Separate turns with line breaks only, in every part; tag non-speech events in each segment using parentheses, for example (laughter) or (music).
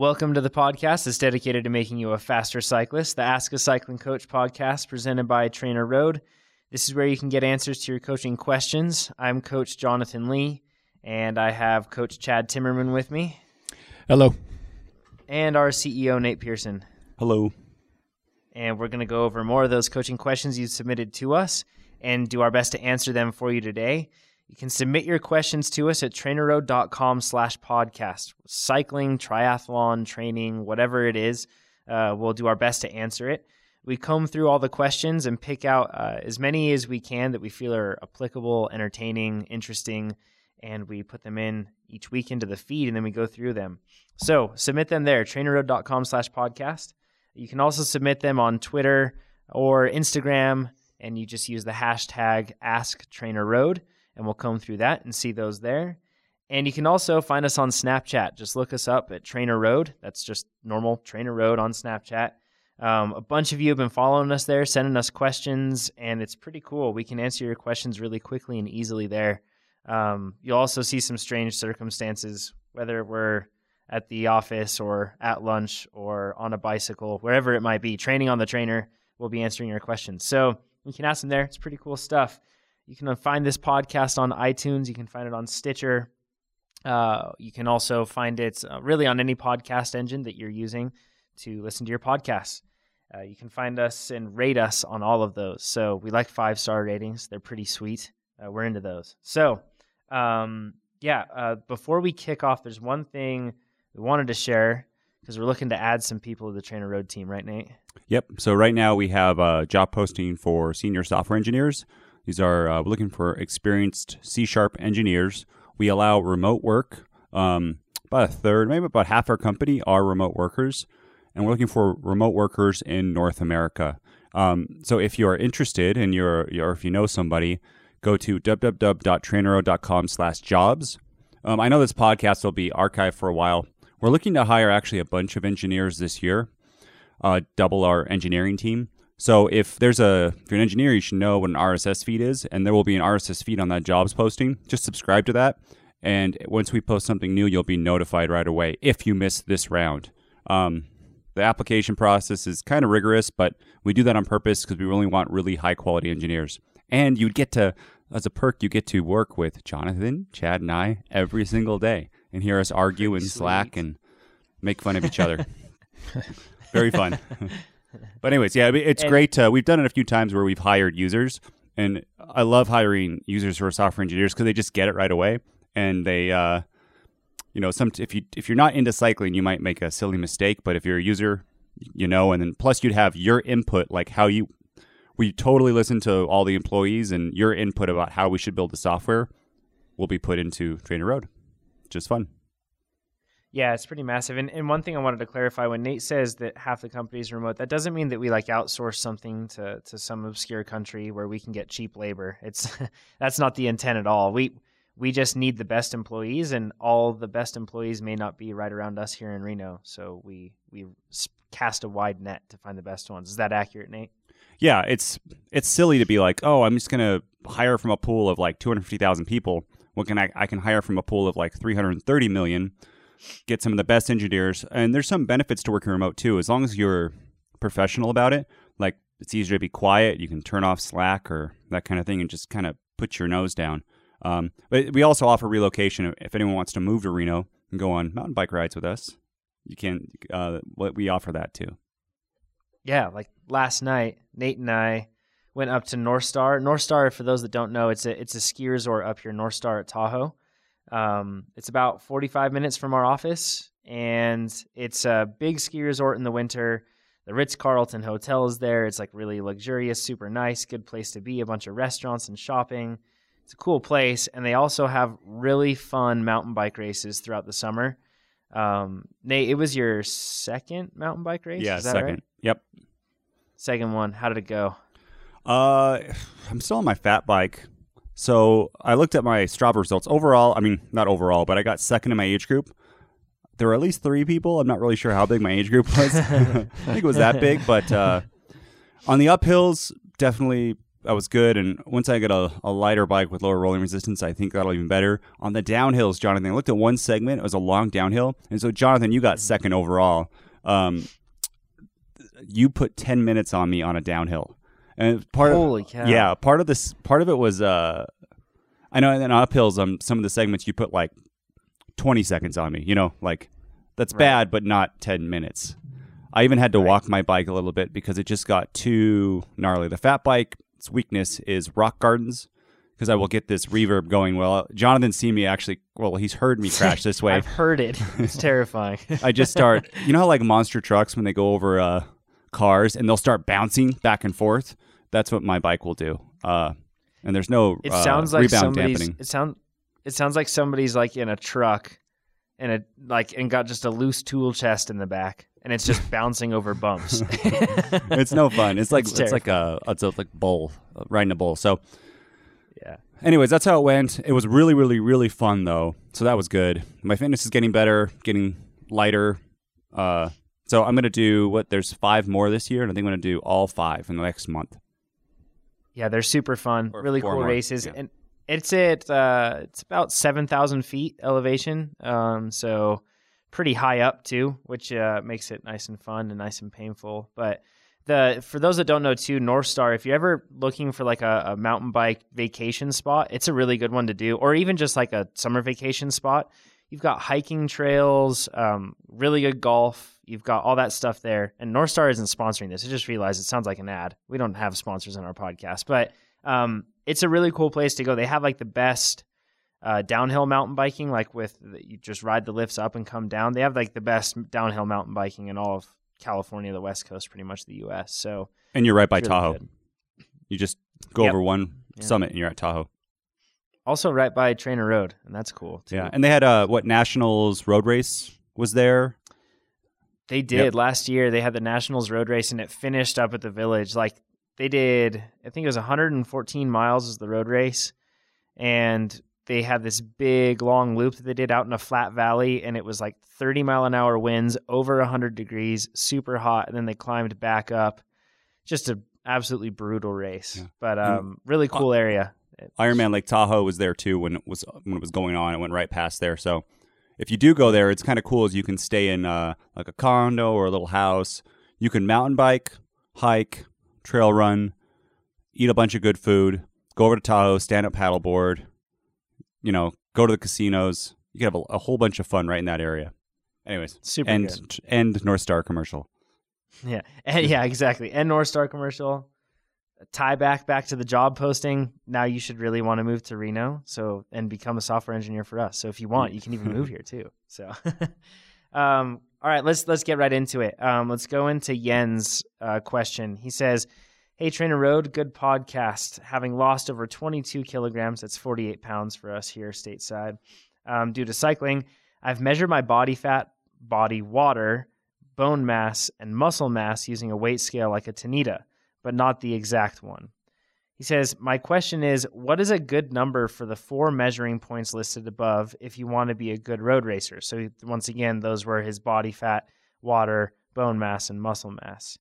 Welcome to the podcast that's dedicated to making you a faster cyclist, the Ask a Cycling Coach podcast presented by Trainer Road. This is where you can get answers to your coaching questions. I'm Coach Jonathan Lee, and I have Coach Chad Timmerman with me.
Hello.
And our CEO, Nate Pearson.
Hello.
And we're going to go over more of those coaching questions you submitted to us and do our best to answer them for you today. You can submit your questions to us at trainerroad.com slash podcast. Cycling, triathlon, training, whatever it is, uh, we'll do our best to answer it. We comb through all the questions and pick out uh, as many as we can that we feel are applicable, entertaining, interesting, and we put them in each week into the feed and then we go through them. So submit them there, trainerroad.com slash podcast. You can also submit them on Twitter or Instagram, and you just use the hashtag AskTrainerRoad and we'll comb through that and see those there. And you can also find us on Snapchat. Just look us up at Trainer Road. That's just normal Trainer Road on Snapchat. Um, a bunch of you have been following us there, sending us questions, and it's pretty cool. We can answer your questions really quickly and easily there. Um, you'll also see some strange circumstances, whether we're at the office or at lunch or on a bicycle, wherever it might be. Training on the trainer, we'll be answering your questions. So you can ask them there. It's pretty cool stuff. You can find this podcast on iTunes. You can find it on Stitcher. Uh, you can also find it uh, really on any podcast engine that you're using to listen to your podcasts. Uh, you can find us and rate us on all of those. So we like five star ratings, they're pretty sweet. Uh, we're into those. So, um, yeah, uh, before we kick off, there's one thing we wanted to share because we're looking to add some people to the Trainer Road team, right, Nate?
Yep. So right now we have a job posting for senior software engineers. These are uh, looking for experienced C sharp engineers. We allow remote work. Um, about a third, maybe about half our company are remote workers, and we're looking for remote workers in North America. Um, so if you are interested and you're, or if you know somebody, go to www.trainerroad.com/jobs. Um, I know this podcast will be archived for a while. We're looking to hire actually a bunch of engineers this year, uh, double our engineering team. So if there's a if you're an engineer, you should know what an RSS feed is, and there will be an RSS feed on that jobs posting. Just subscribe to that, and once we post something new, you'll be notified right away if you miss this round. Um, the application process is kind of rigorous, but we do that on purpose because we really want really high quality engineers. And you'd get to, as a perk, you get to work with Jonathan, Chad, and I every single day and hear us argue and slack and make fun of each other. (laughs) Very fun. (laughs) (laughs) but anyways, yeah, it's and, great. Uh, we've done it a few times where we've hired users, and I love hiring users who are software engineers because they just get it right away, and they, uh, you know, some if you if you're not into cycling, you might make a silly mistake, but if you're a user, you know, and then plus you'd have your input, like how you. We totally listen to all the employees, and your input about how we should build the software will be put into Trainer Road. Just fun.
Yeah, it's pretty massive. And, and one thing I wanted to clarify when Nate says that half the company is remote, that doesn't mean that we like outsource something to, to some obscure country where we can get cheap labor. It's (laughs) that's not the intent at all. We we just need the best employees, and all the best employees may not be right around us here in Reno. So we we cast a wide net to find the best ones. Is that accurate, Nate?
Yeah, it's it's silly to be like, oh, I'm just gonna hire from a pool of like 250,000 people. What can I I can hire from a pool of like 330 million get some of the best engineers. And there's some benefits to working remote too, as long as you're professional about it. Like it's easier to be quiet. You can turn off Slack or that kind of thing and just kind of put your nose down. Um, but we also offer relocation if anyone wants to move to Reno and go on mountain bike rides with us. You can. Uh, we offer that too.
Yeah, like last night, Nate and I went up to North Star. North Star, for those that don't know, it's a it's a ski resort up here, North Star at Tahoe. Um, it's about 45 minutes from our office, and it's a big ski resort in the winter. The Ritz Carlton Hotel is there. It's like really luxurious, super nice, good place to be. A bunch of restaurants and shopping. It's a cool place, and they also have really fun mountain bike races throughout the summer. Um, Nate, it was your second mountain bike race.
Yeah, second. Right? Yep.
Second one. How did it go?
Uh, I'm still on my fat bike. So I looked at my Strava results. Overall, I mean, not overall, but I got second in my age group. There were at least three people. I'm not really sure how big my age group was. (laughs) I think it was that big, but uh, on the uphills, definitely I was good. And once I get a, a lighter bike with lower rolling resistance, I think that'll even better. On the downhills, Jonathan, I looked at one segment. It was a long downhill, and so Jonathan, you got second overall. Um, you put ten minutes on me on a downhill, and part
Holy
of
cow.
yeah, part of this part of it was uh, I know in uphills, um, some of the segments you put like twenty seconds on me. You know, like that's
Right.
bad, but not ten minutes. I even had to walk my bike a little bit because it just got too gnarly. The fat bike's weakness is rock gardens because I will get this reverb going. Well, Jonathan see me actually. Well, he's heard me crash this (laughs) way.
I've heard it. It's (laughs) terrifying.
I just start. (laughs) You know how like monster trucks when they go over uh, cars and they'll start bouncing back and forth. That's what my bike will do. Uh, and there's no.
It
uh,
sounds like
rebound
somebody's.
dampening.
It sound. It sounds like somebody's like in a truck, and a like and got just a loose tool chest in the back, and it's just (laughs) bouncing over bumps. (laughs)
It's no fun. It's (laughs) like
It's
it's, like a it's a, like bull uh, riding a bull. So
yeah.
Anyways, that's how it went. It was really, really, really fun though. So that was good. My fitness is getting better, getting lighter. Uh, so I'm gonna do what? There's five more this year, and I think I'm gonna do all five in the next month.
Yeah, they're super fun.
Or
really cool
more,
races,
yeah.
and it's at uh, it's about seven thousand feet elevation. Um, so pretty high up too, which uh, makes it nice and fun and nice and painful. But the for those that don't know too, North Star, if you're ever looking for like a, a mountain bike vacation spot, it's a really good one to do, or even just like a summer vacation spot. You've got hiking trails, um, really good golf. You've got all that stuff there. And North Star isn't sponsoring this. I just realized it sounds like an ad. We don't have sponsors on our podcast, but um, it's a really cool place to go. They have like the best uh, downhill mountain biking, like with you just ride the lifts up and come down. They have like the best downhill mountain biking in all of California, the West Coast, pretty much the U.S. So
And you're right by
really
Tahoe.
good.
You just go
Yep.
over one summit, and you're at Tahoe.
Also, right by Trainer Road, and that's cool. Too.
Yeah, and they had a what nationals road race was there.
They did last year. They had the Nationals road race, and it finished up at the village. Like they did, I think it was 114 miles was the road race, and they had this big long loop that they did out in a flat valley, and it was like 30 mile an hour winds, over 100 degrees, super hot, and then they climbed back up. Just a absolutely brutal race,
Yeah.
but
And-
um, really cool area.
Ironman Lake Tahoe was there too when it was when it was going on. It went right past there. So if you do go there, it's kind of cool. As you can stay in uh, like a condo or a little house. You can mountain bike, hike, trail run, eat a bunch of good food, go over to Tahoe, stand up paddleboard. You know, go to the casinos. You can have a, a whole bunch of fun right in that area. Anyways,
Super
and
good.
and North Star commercial.
Yeah, and yeah, exactly. And North Star commercial. Tie back back to the job posting. Now you should really want to move to Reno, so and become a software engineer for us. So if you want, you can even move (laughs) here too. So, (laughs) um, all right, let's let's get right into it. Um, let's go into Yen's uh, question. He says, "Hey, Trainer Road, good podcast. Having lost over 22 kilograms, that's 48 pounds for us here stateside, um, due to cycling, I've measured my body fat, body water." bone mass and muscle mass using a weight scale like a Tanita, but not the exact one. He says, My question is, what is a good number for the four measuring points listed above if you want to be a good road racer? So, once again, those were his body fat, water, bone mass, and muscle mass.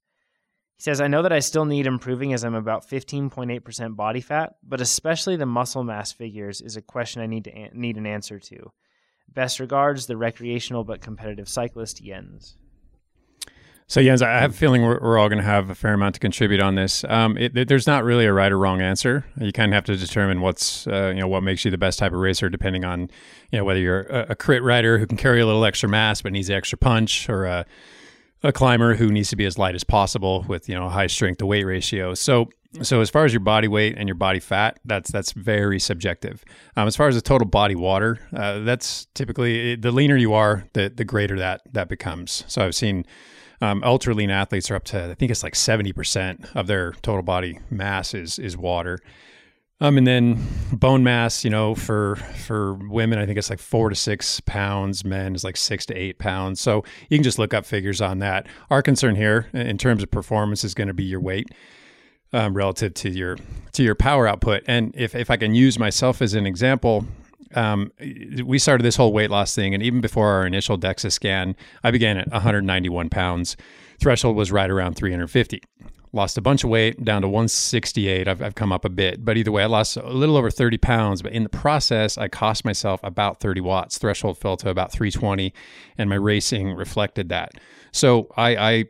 He says, I know that I still need improving as I'm about 15.8% body fat, but especially the muscle mass figures is a question I need to an- need an answer to. Best regards, the recreational but competitive cyclist Jens.
So, Jens, I have a feeling we're, we're all going to have a fair amount to contribute on this. Um, it, there- there's not really a right or wrong answer. You kind of have to determine what's, uh, you know, what makes you the best type of racer, depending on, you know, whether you're a, a crit rider who can carry a little extra mass but needs the extra punch, or a, a climber who needs to be as light as possible with, you know, high strength to weight ratio. So, so as far as your body weight and your body fat, that's that's very subjective. Um, as far as the total body water, uh, that's typically the leaner you are, the the greater that that becomes. So I've seen um, ultra lean athletes are up to I think it's like seventy percent of their total body mass is is water. Um, and then bone mass, you know, for for women, I think it's like four to six pounds. Men is like six to eight pounds. So you can just look up figures on that. Our concern here, in terms of performance, is going to be your weight um, relative to your to your power output. And if if I can use myself as an example, um, we started this whole weight loss thing, and even before our initial DEXA scan, I began at 191 pounds. Threshold was right around 350. lost a bunch of weight down to 168. I've, I've come up a bit, but either way, I lost a little over 30 pounds. But in the process, I cost myself about 30 watts. Threshold fell to about 320, and my racing reflected that. So I, I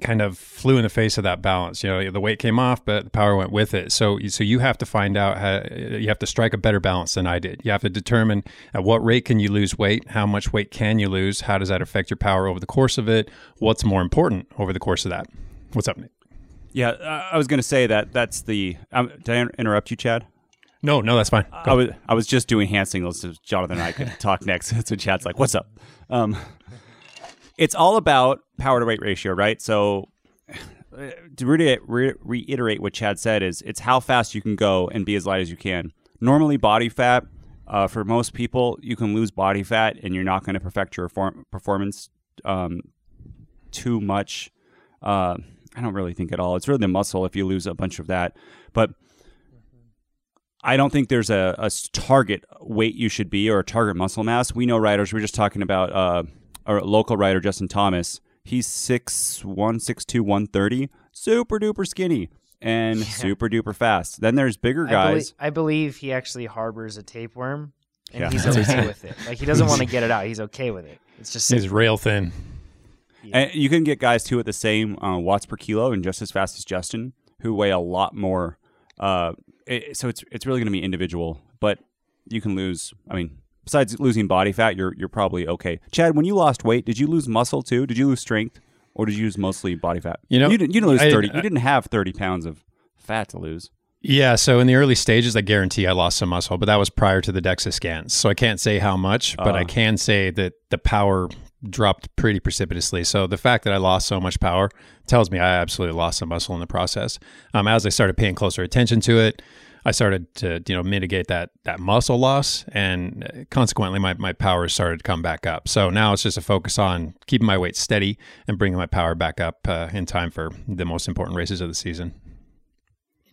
kind of flew in the face of that balance. You know, the weight came off, but the power went with it. So, so you have to find out how you have to strike a better balance than I did. You have to determine at what rate can you lose weight, how much weight can you lose, how does that affect your power over the course of it, what's more important over the course of that. What's up, Nate?
Yeah, I was going to say that that's the. Um, did I interrupt you, Chad?
No, no, that's fine.
I was I was just doing hand signals so Jonathan and I could talk next. (laughs) So Chad's like, "What's up?" Um, it's all about power to weight ratio, right? So (sighs) to re- re- reiterate what Chad said is it's how fast you can go and be as light as you can. Normally, body fat uh, for most people, you can lose body fat and you're not going to perfect your form- performance um, too much. Uh, I don't really think at all. It's really the muscle if you lose a bunch of that, but. I don't think there's a, a target weight you should be or a target muscle mass. We know riders. We are just talking about uh, our local writer Justin Thomas He's 6'1", 6'2", 130, super duper skinny and yeah. super duper fast. Then there's bigger guys.
I believe, I believe he actually harbors a tapeworm, and yeah. he's okay (laughs) with it. Like he doesn't want to get it out. He's okay with it. It's just
he's rail thin.
Yeah. And you can get guys too at the same uh, watts per kilo and just as fast as Justin, who weigh a lot more. Uh, it, so it's it's really going to be individual, but you can lose. I mean, besides losing body fat, you're you're probably okay. Chad, when you lost weight, did you lose muscle too? Did you lose strength, or did you lose mostly body fat?
You know,
you didn't, you didn't lose I, thirty. I, you didn't have thirty pounds of fat to lose.
Yeah, so in the early stages, I guarantee I lost some muscle, but that was prior to the DEXA scans. So I can't say how much, but uh, I can say that the power dropped pretty precipitously. So the fact that I lost so much power tells me I absolutely lost some muscle in the process. Um, as I started paying closer attention to it, I started to you know mitigate that that muscle loss, and consequently my my power started to come back up. So now it's just a focus on keeping my weight steady and bringing my power back up uh, in time for the most important races of the season.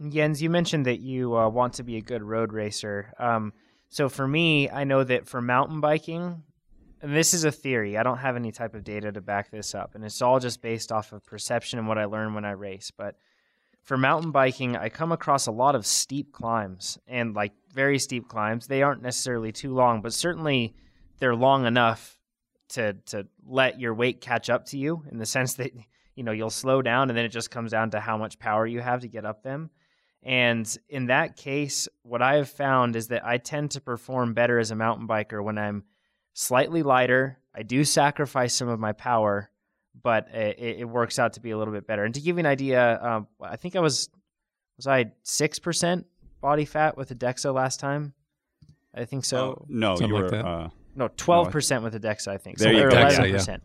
Jens, you mentioned that you uh, want to be a good road racer. Um, so for me, I know that for mountain biking, and this is a theory. I don't have any type of data to back this up, and it's all just based off of perception and what I learn when I race. But for mountain biking, I come across a lot of steep climbs and like very steep climbs. They aren't necessarily too long, but certainly they're long enough to to let your weight catch up to you in the sense that you know you'll slow down and then it just comes down to how much power you have to get up them. And in that case, what I have found is that I tend to perform better as a mountain biker when I'm slightly lighter. I do sacrifice some of my power, but it, it, works out to be a little bit better. And to give you an idea, um, I think I was was I six percent body fat with a Dexa last time. I think so.
Uh, no, Something you were like uh,
no twelve percent with a Dexa. I think
there so, you
go. Eleven percent.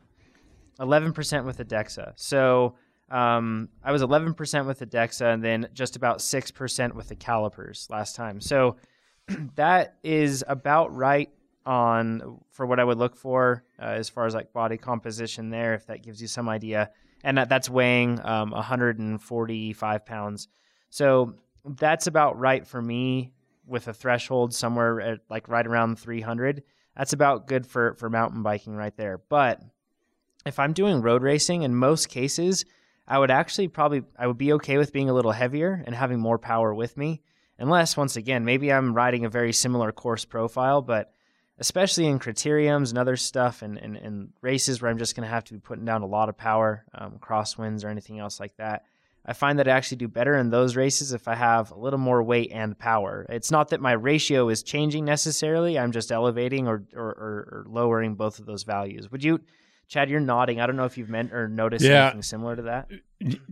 Eleven percent with a Dexa. So um, I was eleven percent with the Dexa, and then just about six percent with the calipers last time. So (clears throat) that is about right on for what I would look for uh, as far as like body composition there, if that gives you some idea. And that, that's weighing um, 145 pounds. So that's about right for me with a threshold somewhere at like right around 300. That's about good for, for mountain biking right there. But if I'm doing road racing, in most cases, I would actually probably I would be okay with being a little heavier and having more power with me. Unless once again, maybe I'm riding a very similar course profile, but especially in criteriums and other stuff and, and, and races where I'm just going to have to be putting down a lot of power, um, crosswinds or anything else like that. I find that I actually do better in those races if I have a little more weight and power. It's not that my ratio is changing necessarily. I'm just elevating or, or, or lowering both of those values. Would you Chad, you're nodding. I don't know if you've meant or noticed yeah. anything similar to that.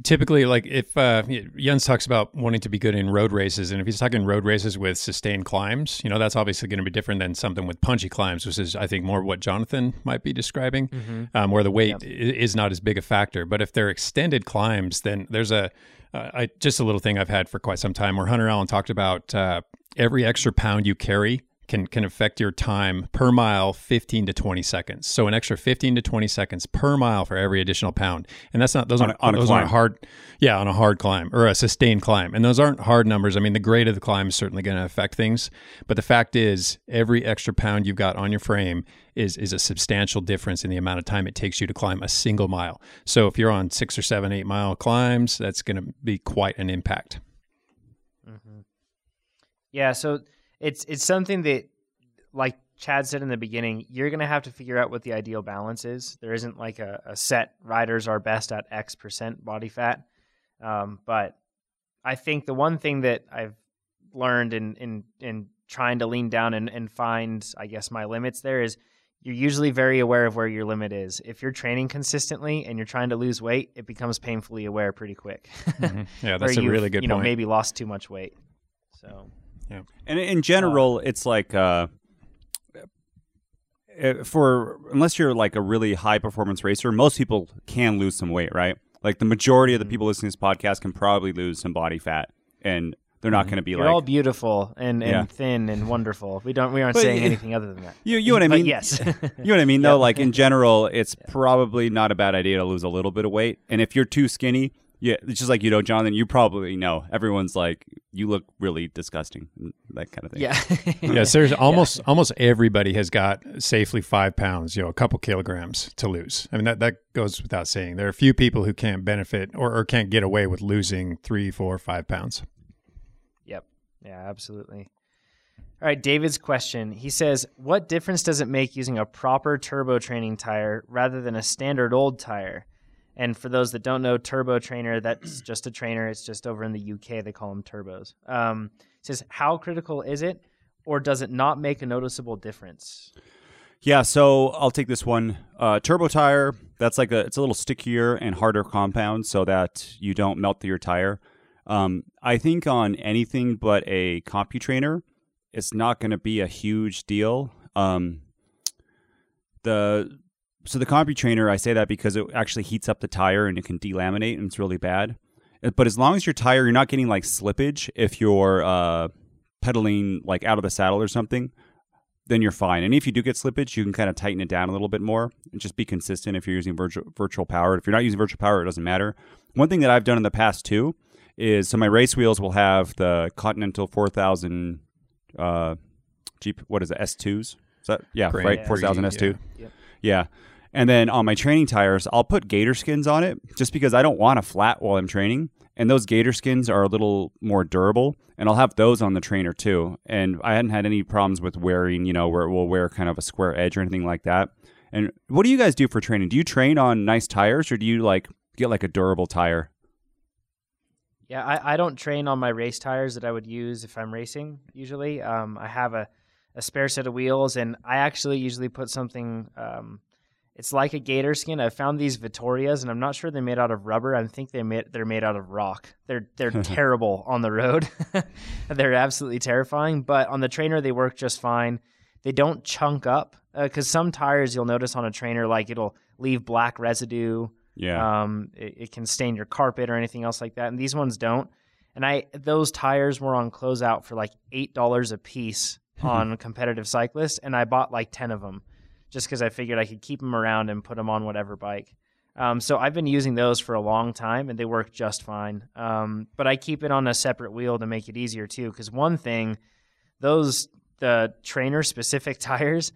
Typically, like if uh, Jens talks about wanting to be good in road races, and if he's talking road races with sustained climbs, you know that's obviously going to be different than something with punchy climbs, which is I think more what Jonathan might be describing, mm-hmm. um, where the weight yep. is not as big a factor. But if they're extended climbs, then there's a uh, I, just a little thing I've had for quite some time where Hunter Allen talked about uh, every extra pound you carry can can affect your time per mile 15 to 20 seconds. So an extra 15 to 20 seconds per mile for every additional pound. And that's not those
On
aren't
a- on
those aren't hard yeah, on a hard climb or a sustained climb. And those aren't hard numbers. I mean, the grade of the climb is certainly going to affect things, but the fact is every extra pound you've got on your frame is is a substantial difference in the amount of time it takes you to climb a single mile. So if you're on 6 or 7 8 mile climbs, that's going to be quite an impact. Mm-hmm.
Yeah, so it's it's something that, like Chad said in the beginning, you're gonna have to figure out what the ideal balance is. There isn't like a, a set riders are best at X percent body fat, um, but I think the one thing that I've learned in in in trying to lean down and, and find, I guess, my limits there is you're usually very aware of where your limit is. If you're training consistently and you're trying to lose weight, it becomes painfully aware pretty quick.
Yeah, (laughs) that's a really good
you know,
point.
maybe lost too much weight. So
And in general, it's like uh, uh, for unless you're like a really high performance racer, most people can lose some weight, right? Like the majority of the people listening to this podcast can probably lose some body fat, and they're not going to be
You're
like
all beautiful and, and
Yeah.
thin and wonderful. We don't we aren't
But
saying anything other than that. (laughs)
you. You know what I
But
mean?
yes. (laughs)
you know what I mean? Though, (laughs) like in general, it's probably not a bad idea to lose a little bit of weight. And if you're too skinny, yeah, it's just like you know, Jonathan. You probably know everyone's like, you look really disgusting, that kind of thing.
yeah.
yes, (laughs) there's almost almost everybody has got safely five pounds, you know, a couple kilograms to lose. I mean that that goes without saying. There are a few people who can't benefit or, or can't get away with losing three, four, five pounds.
Yep. Yeah, absolutely. All right, David's question. He says, "What difference does it make using a proper turbo training tire rather than a standard old tire?" And for those that don't know, turbo trainer, that's (clears throat) just a trainer. It's just over in the UK they call them turbos. Um, says, "How critical is it, or does it not make a noticeable difference?"
Yeah, so I'll take this one. Uh, turbo tire. That's like a it's a little stickier and harder compound, so that you don't melt your tire. Um, I think on anything but a CompuTrainer, it's not going to be a huge deal. Um, the so the CompuTrainer, I say that because it actually heats up the tire and it can delaminate, and it's really bad. Uh, But as long as your tire, you're not getting like slippage if you're uh, pedaling like out of the saddle or something then you're fine. And if you do get slippage, you can kind of tighten it down a little bit more and just be consistent if you're using virtual virtual power. If you're not using virtual power, it doesn't matter. One thing that I've done in the past too is so my race wheels will have the Continental 4000 uh GP what is it S2s? Is that yeah,
Grand
right?
Yeah.
4000
Yeah.
S2.
Yep.
Yeah. And then on my training tires, I'll put gator skins on it just because I don't want a flat while I'm training. And those gator skins are a little more durable. And I'll have those on the trainer too. And I hadn't had any problems with wearing, you know, where it will wear kind of a square edge or anything like that. And what do you guys do for training? Do you train on nice tires or do you like get like a durable tire?
Yeah, I, I don't train on my race tires that I would use if I'm racing. Usually, um, I have a, a spare set of wheels, and I actually usually put something. Um, it's like a gator skin. I found these Vittorias, and I'm not sure they're made out of rubber. I think they made they're made out of rock. They're they're (laughs) terrible on the road. (laughs) they're absolutely terrifying, but on the trainer they work just fine. They don't chunk up because some tires you'll notice on a trainer like it'll leave black residue
Yeah.
um, it, it can stain your carpet or anything else like that, and these ones don't. And I those tires were on closeout for like eight dollars a piece on (laughs) competitive cyclists, and I bought like ten of them just because I figured I could keep them around and put them on whatever bike. Um, so I've been using those for a long time, and they work just fine. Um, but I keep it on a separate wheel to make it easier too. Because one thing, those the trainer specific (laughs) tires,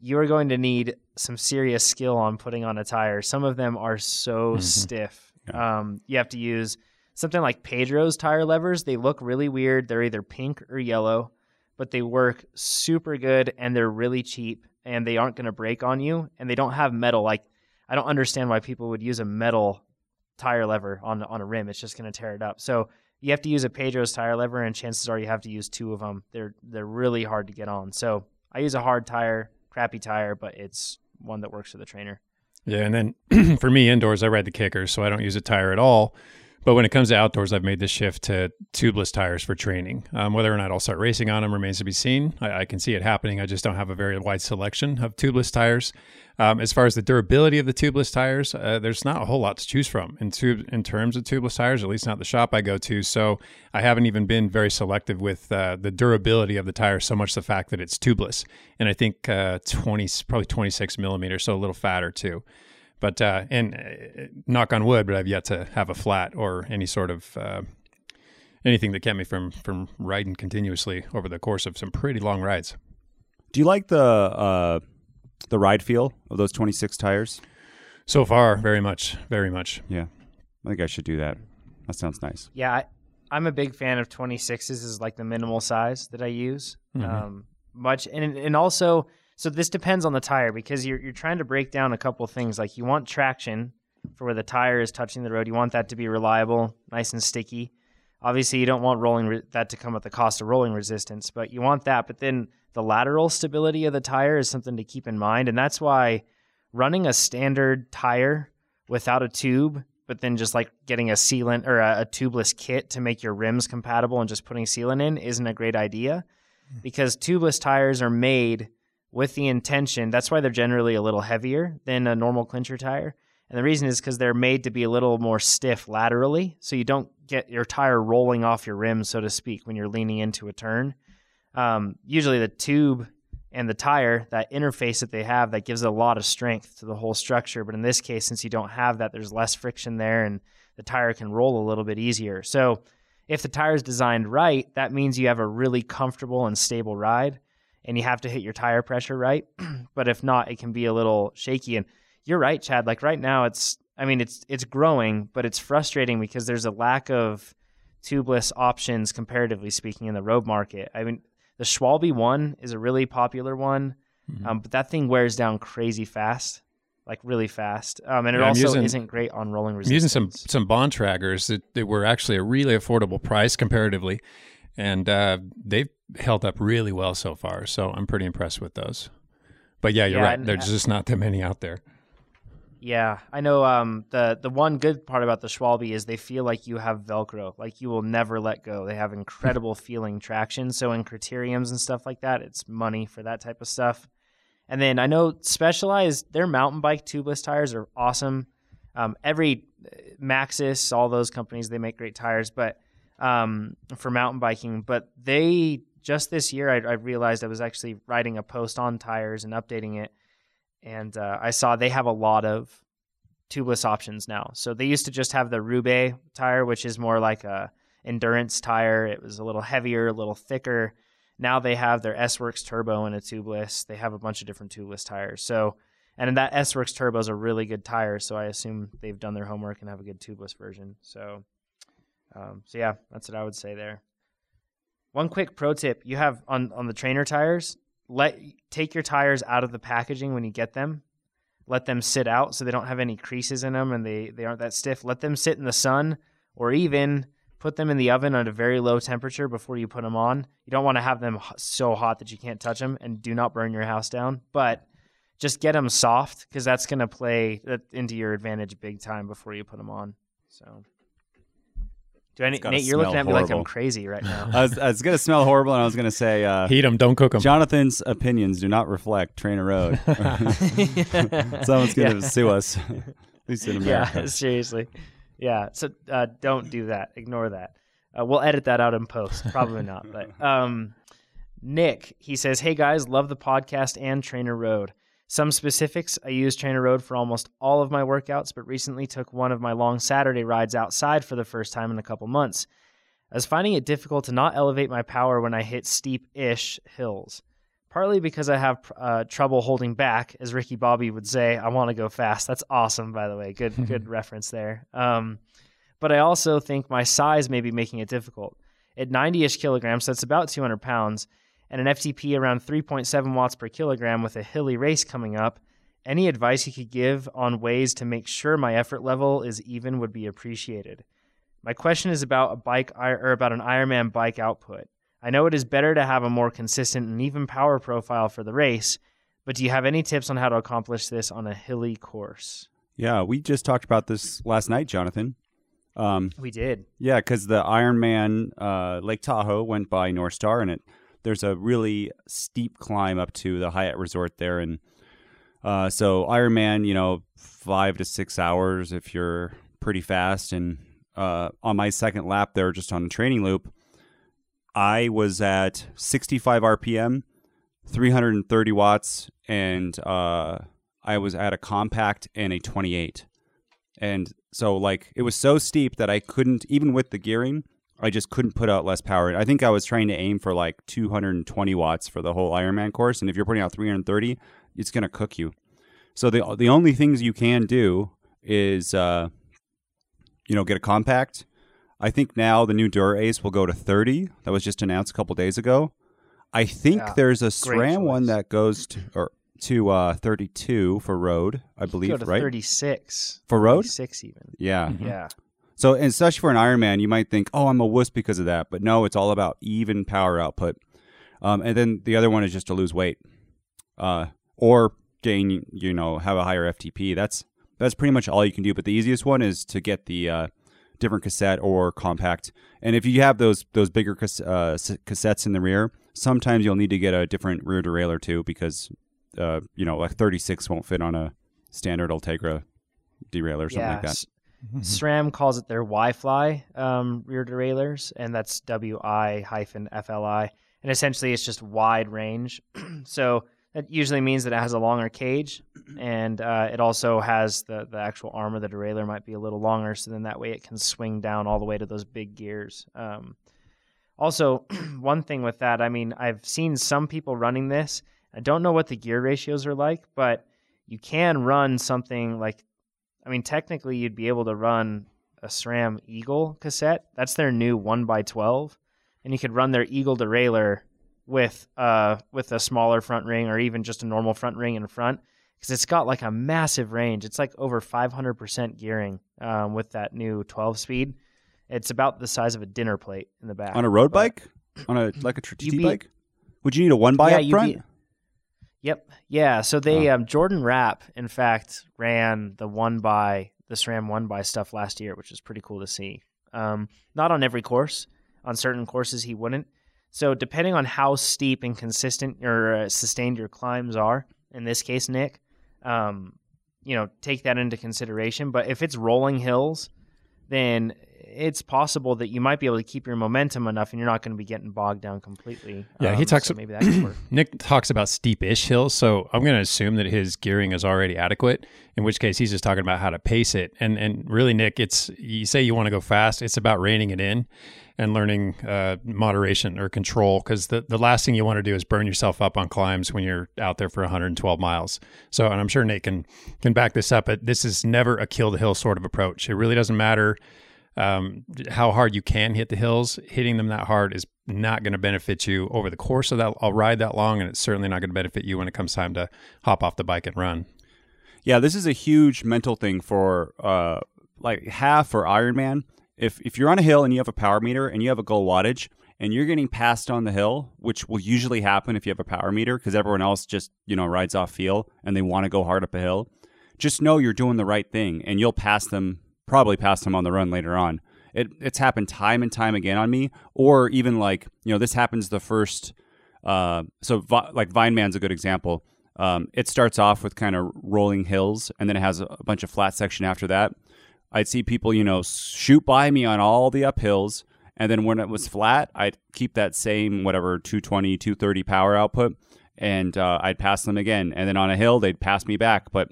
you are going to need some serious skill on putting on a tire. Some of them are so stiff. Um, you have to use something like Pedro's tire levers. They look really weird. They're either pink or yellow, but they work super good and they're really cheap and they aren't going to break on you and they don't have metal. Like I don't understand why people would use a metal tire lever on on a rim. It's just going to tear it up. So you have to use a Pedro's tire lever, and chances are you have to use two of them. They're they're really hard to get on. So I use a hard tire, crappy tire, but it's one that works for the trainer.
Yeah, and then (clears throat) for me indoors, I ride the kickers, so I don't use a tire at all. But when it comes to outdoors, I've made the shift to tubeless tires for training. Um, whether or not I'll start racing on them remains to be seen. I, I, can see it happening. I just don't have a very wide selection of tubeless tires. Um, as far as the durability of the tubeless tires, uh, there's not a whole lot to choose from in tube in terms of tubeless tires. At least not the shop I go to. So I haven't even been very selective with uh, the durability of the tire. So much the fact that it's tubeless, and I think uh, 20 probably 26 millimeters, so a little fatter too. But uh, and uh, knock on wood, but I've yet to have a flat or any sort of uh, anything that kept me from from riding continuously over the course of some pretty long rides.
Do you like the uh, the ride feel of those 26 tires?
So far, very much, very much.
Yeah, I think I should do that. That sounds nice.
Yeah, I, I'm a big fan of 26s. Is like the minimal size that I use.
Mhm.
Um, much and and also so this depends on the tire because you're you're trying to break down a couple things. Like you want traction for where the tire is touching the road. You want that to be reliable, nice and sticky. Obviously, you don't want rolling re- that to come at the cost of rolling resistance, but you want that. But then the lateral stability of the tire is something to keep in mind, and that's why running a standard tire without a tube, but then just like getting a sealant or a, a tubeless kit to make your rims compatible and just putting sealant in isn't a great idea hmm. because tubeless tires are made with the intention. That's why they're generally a little heavier than a normal clincher tire. And the reason is because they're made to be a little more stiff laterally, so you don't get your tire rolling off your rim, so to speak, when you're leaning into a turn. Um, usually, the tube and the tire, that interface that they have, that gives a lot of strength to the whole structure. But in this case, since you don't have that, there's less friction there, and the tire can roll a little bit easier. So, if the tire is designed right, that means you have a really comfortable and stable ride and you have to hit your tire pressure right. (clears throat) but if not, it can be a little shaky. And you're right, Chad. Like right now, it's I mean it's it's growing, but it's frustrating because there's a lack of tubeless options comparatively speaking in the road market. I mean, the Schwalbe one is a really popular one,
Mm-hmm.
um, but that thing wears down crazy fast, like really fast. Um, and it
yeah,
also
using,
isn't great on rolling
I'm using some some Bontragers that, that were actually a really affordable price comparatively, and uh, they've held up really well so far. So I'm pretty impressed with those. But yeah, you're
Yeah,
right. There's just not that many out there.
Yeah, I know. Um, the the one good part about the Schwalbe is they feel like you have Velcro, like you will never let go. They have incredible (laughs) feeling traction. So in criteriums and stuff like that, it's money for that type of stuff. And then I know Specialized, their mountain bike tubeless tires are awesome. Um, every Maxxis, all those companies, they make great tires, but um, for mountain biking. But they just this year, I, I realized I was actually writing a post on tires and updating it, and uh, I saw they have a lot of tubeless options now. So they used to just have the Roubaix tire, which is more like a endurance tire. It was a little heavier, a little thicker. Now they have their S Works Turbo and a tubeless. They have a bunch of different tubeless tires. So, and that S Works Turbo is a really good tire. So I assume they've done their homework and have a good tubeless version. So, um, so yeah, that's what I would say there. One quick pro tip: you have on on the trainer tires. Let take your tires out of the packaging when you get them. Let them sit out so they don't have any creases in them and they they aren't that stiff. Let them sit in the sun or even put them in the oven at a very low temperature before you put them on. You don't want to have them so hot that you can't touch them and do not burn your house down, but just get them soft because that's going to play into your advantage big time before you put them on. So, do any,
gotta
Nate? You're looking at me like I'm crazy right now. (laughs)
I was, was going to smell horrible, and I was going to say, uh,
Heat them, don't cook them.
Jonathan's opinions do not reflect Trainer Road. (laughs) (laughs) Someone's going to
Yeah.
sue us. At least in America.
Yeah, seriously. Yeah. So uh, don't do that. Ignore that. Uh, we'll edit that out in post. Probably not. But um, Nick, he says, "Hey guys, love the podcast and Trainer Road. Some specifics: I use Trainer Road for almost all of my workouts, but recently took one of my long Saturday rides outside for the first time in a couple months. I was finding it difficult to not elevate my power when I hit steep-ish hills." Partly because I have uh, trouble holding back, as Ricky Bobby would say. I want to go fast. That's awesome, by the way. Good, (laughs) good reference there. Um, but I also think my size may be making it difficult. At 90-ish kilograms, that's about 200 pounds, and an FTP around 3.7 watts per kilogram with a hilly race coming up. Any advice you could give on ways to make sure my effort level is even would be appreciated. My question is about a bike or about an Ironman bike output. I know it is better to have a more consistent and even power profile for the race, but do you have any tips on how to accomplish this on a hilly course?
Yeah, we just talked about this last night, Jonathan. Um,
We did.
yeah, because the Ironman uh, Lake Tahoe went by North Star, and it there's a really steep climb up to the Hyatt Resort there, and uh, so Ironman, you know, five to six hours if you're pretty fast, and uh, on my second lap there, just on a training loop, I was at 65 RPM, 330 watts, and uh, I was at a compact and a 28. And so, like, it was so steep that I couldn't, even with the gearing, I just couldn't put out less power. I think I was trying to aim for like 220 watts for the whole Ironman course. And if you're putting out 330, it's going to cook you. So, the, the only things you can do is, uh, you know, get a compact. I think now the new Dura Ace will go to 30. That was just announced a couple days ago. I think
Yeah,
there's a
great
SRAM one that goes to, or, to uh, 32 for road, I believe,
Go to
right?
36.
For road?
36 even.
Yeah.
Mhm.
Yeah.
So, especially for an Ironman, you might think, "Oh, I'm a wuss because of that," but no, it's all about even power output. Um, and then the other one is just to lose weight, uh, or gain, you know, have a higher FTP. That's that's pretty much all you can do. But the easiest one is to get the uh, different cassette or compact. And if you have those those bigger cas- uh, s- cassettes in the rear, sometimes you'll need to get a different rear derailleur too, because uh, you know, like 36 won't fit on a standard Ultegra derailleur or something
yeah.
like that.
S- SRAM calls it their WiFLi um, rear derailleurs, and that's WI hyphen FLI. And essentially, it's just wide range. (clears throat) so that usually means that it has a longer cage, and uh, it also has the the actual arm of the derailleur might be a little longer. So then that way it can swing down all the way to those big gears. Um, also, (clears throat) one thing with that, I mean, I've seen some people running this. I don't know what the gear ratios are like, but you can run something like I mean, technically, you'd be able to run a SRAM Eagle cassette. That's their new one x twelve, and you could run their Eagle derailleur with uh with a smaller front ring or even just a normal front ring in front because it's got like a massive range. It's like over five hundred percent gearing um, with that new twelve speed. It's about the size of a dinner plate in the back
on a road
But-
bike on a like a TT bike would you need a one by
Yeah,
up front
be- Yep. Yeah. So they um, Jordan Rapp, in fact, ran the one by the SRAM one by stuff last year, which is pretty cool to see. Um, not on every course. On certain courses, he wouldn't. So depending on how steep and consistent or uh, sustained your climbs are, in this case, Nick, um, you know, take that into consideration. But if it's rolling hills, then it's possible that you might be able to keep your momentum enough, and you're not going to be getting bogged down completely.
Yeah, he
Um,
talks
so maybe that could work. (clears throat)
Nick talks about steep-ish hills, so I'm going to assume that his gearing is already adequate. In which case, he's just talking about how to pace it. And and really, Nick, it's you say you want to go fast. It's about reining it in and learning uh, moderation or control. Because the the last thing you want to do is burn yourself up on climbs when you're out there for 112 miles. So, and I'm sure Nate can can back this up. But this is never a kill the hill sort of approach. It really doesn't matter um, how hard you can hit the hills. Hitting them that hard is not going to benefit you over the course of that. I'll ride that long, and it's certainly not going to benefit you when it comes time to hop off the bike and run.
yeah this is a huge mental thing for uh like half or ironman if if you're on a hill and you have a power meter and you have a goal wattage and you're getting passed on the hill which will usually happen if you have a power meter because everyone else just you know rides off feel and they want to go hard up a hill just know you're doing the right thing and you'll pass them probably pass them on the run later on it, it's happened time and time again on me or even like you know this happens the first uh, so Vi- like Vineman's a good example. Um, it starts off with kind of rolling hills, and then it has a a bunch of flat section after that. I'd see people, you know, shoot by me on all the uphills, and then when it was flat, I'd keep that same whatever 220, 230 power output, and uh, I'd pass them again. And then on a hill, they'd pass me back, but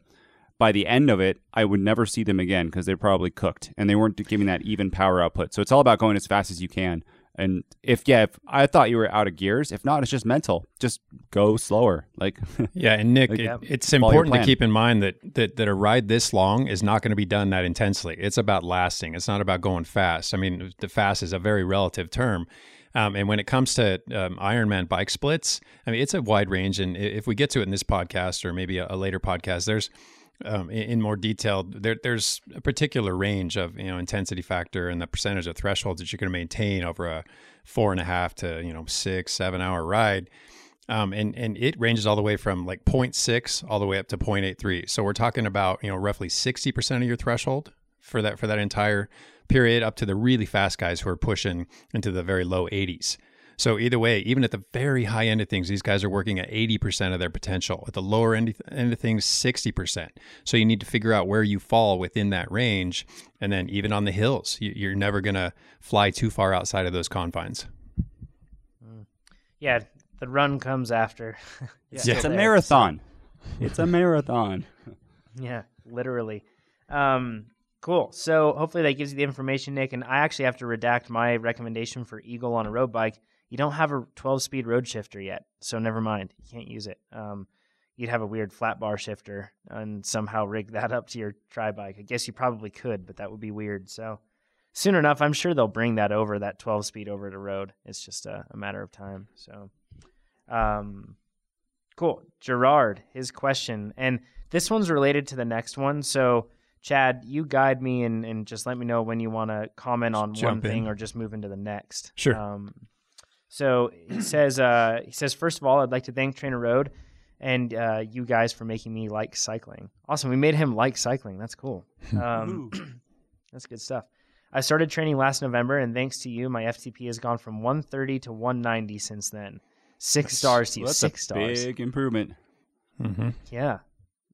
by the end of it, I would never see them again because they're probably cooked and they weren't giving that even power output. So it's all about going as fast as you can. And if yeah, if I thought you were out of gears, if not, it's just mental. Just go slower. Like (laughs)
Yeah, and Nick,
Like,
it, it's important to keep in mind that, that that a ride this long is not going to be done that intensely. It's about lasting. It's not about going fast. I mean, the fast is a very relative term. Um, and when it comes to um, Ironman bike splits, I mean, it's a wide range. And if we get to it in this podcast or maybe a, a later podcast, there's um, in, in more detail, there, there's a particular range of you know intensity factor and the percentage of thresholds that you're going to maintain over a four and a half to you know six seven hour ride. Um, and and it ranges all the way from like 0.6 all the way up to 0.83. So we're talking about you know roughly 60% of your threshold for that for that entire period up to the really fast guys who are pushing into the very low 80s. So either way, even at the very high end of things, these guys are working at 80% of their potential. At the lower end, end of things, 60%. So you need to figure out where you fall within that range. And then even on the hills, you're never going to fly too far outside of those confines.
Yeah, the run comes after. (laughs)
it's, it's a marathon. (laughs) It's a marathon.
yeah, literally. Um, Cool. So hopefully that gives you the information, Nick. And I actually have to redact my recommendation for Eagle on a road bike you don't have a 12 speed road shifter yet, so never mind. You can't use it. Um, you'd have a weird flat bar shifter and somehow rig that up to your tri bike. I guess you probably could, but that would be weird. So soon enough, I'm sure they'll bring that over, that 12 speed over to road. It's just a, a matter of time. So, um, cool. Gerard, his question, and this one's related to the next one. So, Chad, you guide me and, and just let me know when you want to comment on one in. thing or just move into the next.
Sure.
Um, so he says, uh, he says, first of all, I'd like to thank Trainer Road and uh, you guys for making me like cycling. Awesome. We made him like cycling. That's cool. (laughs) Um, (clears throat) that's good stuff. I started training last November, and thanks to you, my FTP has gone from 130 to 190 since then. Six stars to you.
Well,
Six stars.
Big improvement.
Mm-hmm.
Yeah,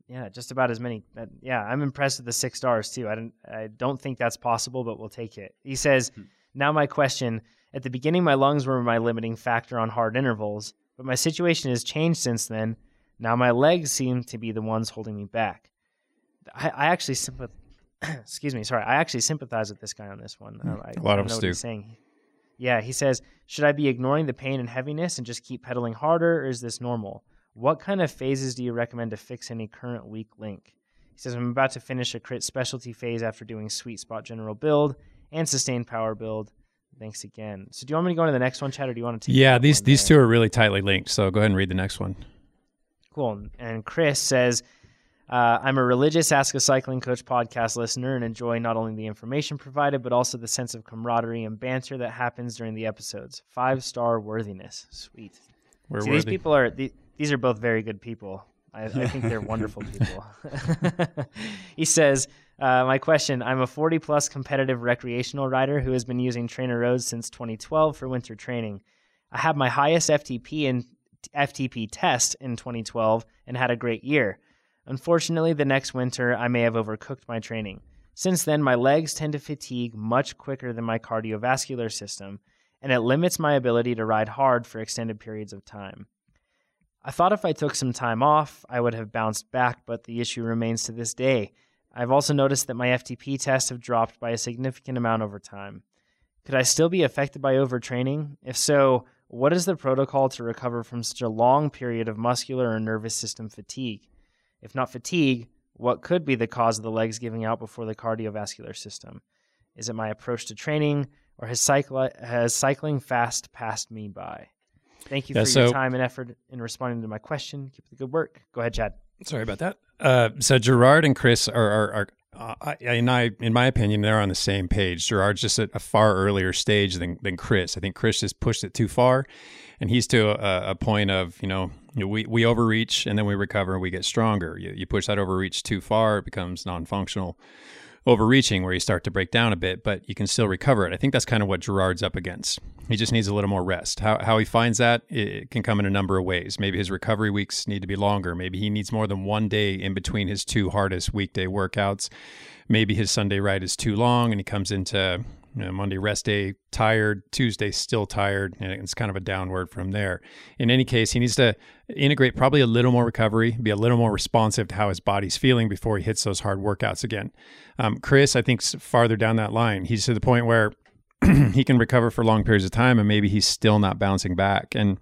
yeah, just about as many. Uh, yeah, I'm impressed with the six stars too. I don't, I don't think that's possible, but we'll take it. He says, hmm. Now my question: at the beginning, my lungs were my limiting factor on hard intervals, but my situation has changed since then. Now my legs seem to be the ones holding me back. I, I actually sympathize. (clears throat) excuse me, sorry. I actually sympathize with this guy on this one. Uh, I,
a lot of us do.
saying. Yeah, he says, should I be ignoring the pain and heaviness and just keep pedaling harder, or is this normal? What kind of phases do you recommend to fix any current weak link? He says, I'm about to finish a crit specialty phase after doing sweet spot general build and sustained power build. Thanks again. So do you want me to go into the next one, Chad, or do you want to take
Yeah, these these two are really tightly linked. So go ahead and read the next one.
Cool. And Chris says, uh, I'm a religious Ask a Cycling Coach podcast listener and enjoy not only the information provided, but also the sense of camaraderie and banter that happens during the episodes. Five star worthiness. Sweet. We're See, worthy. these people are the, these are both very good people. I, I think they're (laughs) wonderful people. (laughs) he says, uh, my question I'm a 40 plus competitive recreational rider who has been using TrainerRoad since 2012 for winter training. I had my highest FTP in FTP test in 2012 and had a great year. Unfortunately, the next winter I may have overcooked my training. Since then, my legs tend to fatigue much quicker than my cardiovascular system, and it limits my ability to ride hard for extended periods of time. I thought if I took some time off, I would have bounced back, but the issue remains to this day. I've also noticed that my FTP tests have dropped by a significant amount over time. Could I still be affected by overtraining? If so, what is the protocol to recover from such a long period of muscular or nervous system fatigue? If not fatigue, what could be the cause of the legs giving out before the cardiovascular system? Is it my approach to training, or has, cycli- has cycling fast passed me by? Thank you yeah, for so, your time and effort in responding to my question. Keep up the good work. Go ahead, Chad.
Sorry about that. Uh, so Gerard and Chris are, are, are uh, in, I, in my opinion, they're on the same page. Gerard's just at a far earlier stage than, than Chris. I think Chris just pushed it too far, and he's to a, a point of you know we, we overreach and then we recover and we get stronger. You, you push that overreach too far, it becomes non-functional overreaching where you start to break down a bit, but you can still recover it. I think that's kind of what Gerard's up against. He just needs a little more rest. How, how he finds that, it can come in a number of ways. Maybe his recovery weeks need to be longer. Maybe he needs more than one day in between his two hardest weekday workouts. Maybe his Sunday ride is too long and he comes into you know, Monday rest day tired, Tuesday still tired, and it's kind of a downward from there. In any case, he needs to integrate probably a little more recovery, be a little more responsive to how his body's feeling before he hits those hard workouts again. Um, Chris, I think, farther down that line. He's to the point where (clears throat) he can recover for long periods of time, and maybe he's still not bouncing back. And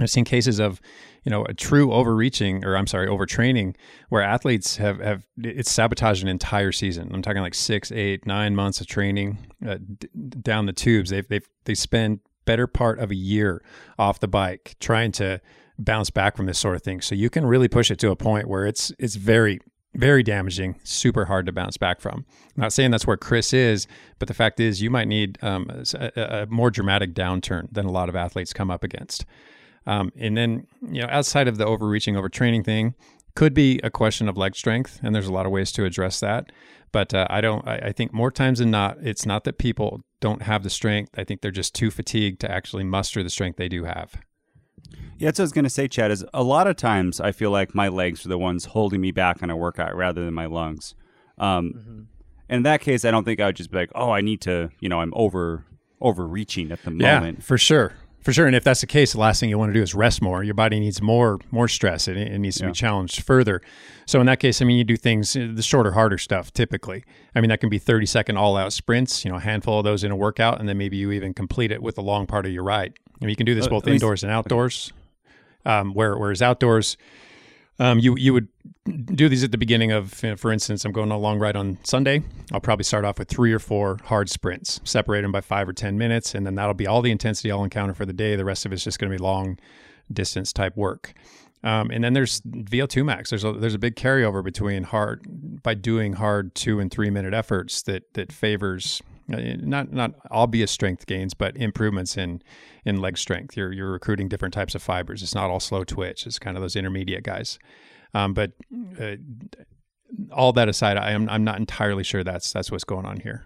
I've seen cases of you know, a true overreaching or I'm sorry, overtraining where athletes have, have it's sabotaged an entire season. I'm talking like six, eight, nine months of training uh, d- down the tubes. They've, they've, they spend better part of a year off the bike trying to bounce back from this sort of thing. So you can really push it to a point where it's, it's very, very damaging, super hard to bounce back from. Not saying that's where Chris is, but the fact is you might need um, a, a more dramatic downturn than a lot of athletes come up against. Um, and then, you know, outside of the overreaching, overtraining thing, Could be a question of leg strength, and there's a lot of ways to address that. But uh, I don't. I, I think more times than not, it's not that people don't have the strength. I think they're just too fatigued to actually muster the strength they do have.
Yeah, that's what I was gonna say, Chad. Is a lot of times I feel like my legs are the ones holding me back on a workout rather than my lungs. Um,
Mm-hmm.
In that case, I don't think I would just be like, "Oh, I need to," you know, I'm over overreaching at the moment.
Yeah,
moment.
for sure. For sure. And if that's the case, the last thing you want to do is rest more. Your body needs more more stress. It, it needs to
Yeah.
be challenged further. So in that case, I mean, you do things uh, the shorter, harder stuff typically. I mean, that can be 30 second all out sprints, you know, a handful of those in a workout, and then maybe you even complete it with a long part of your ride. I mean, you can do this both
let me s-
indoors and outdoors. Um, where, whereas outdoors, um, you you would do these at the beginning of, you know, for instance, I'm going on a long ride on Sunday. I'll probably start off with three or four hard sprints, separate them by five or ten minutes, and then that'll be all the intensity I'll encounter for the day. The rest of it's just going to be long distance type work. Um, and then there's VO2 max. There's a, there's a big carryover between hard by doing hard two and three minute efforts that that favors not not obvious strength gains, but improvements in in leg strength. You're you're recruiting different types of fibers. It's not all slow twitch. It's kind of those intermediate guys. Um, but uh, all that aside, I am I'm not entirely sure that's that's what's going on here.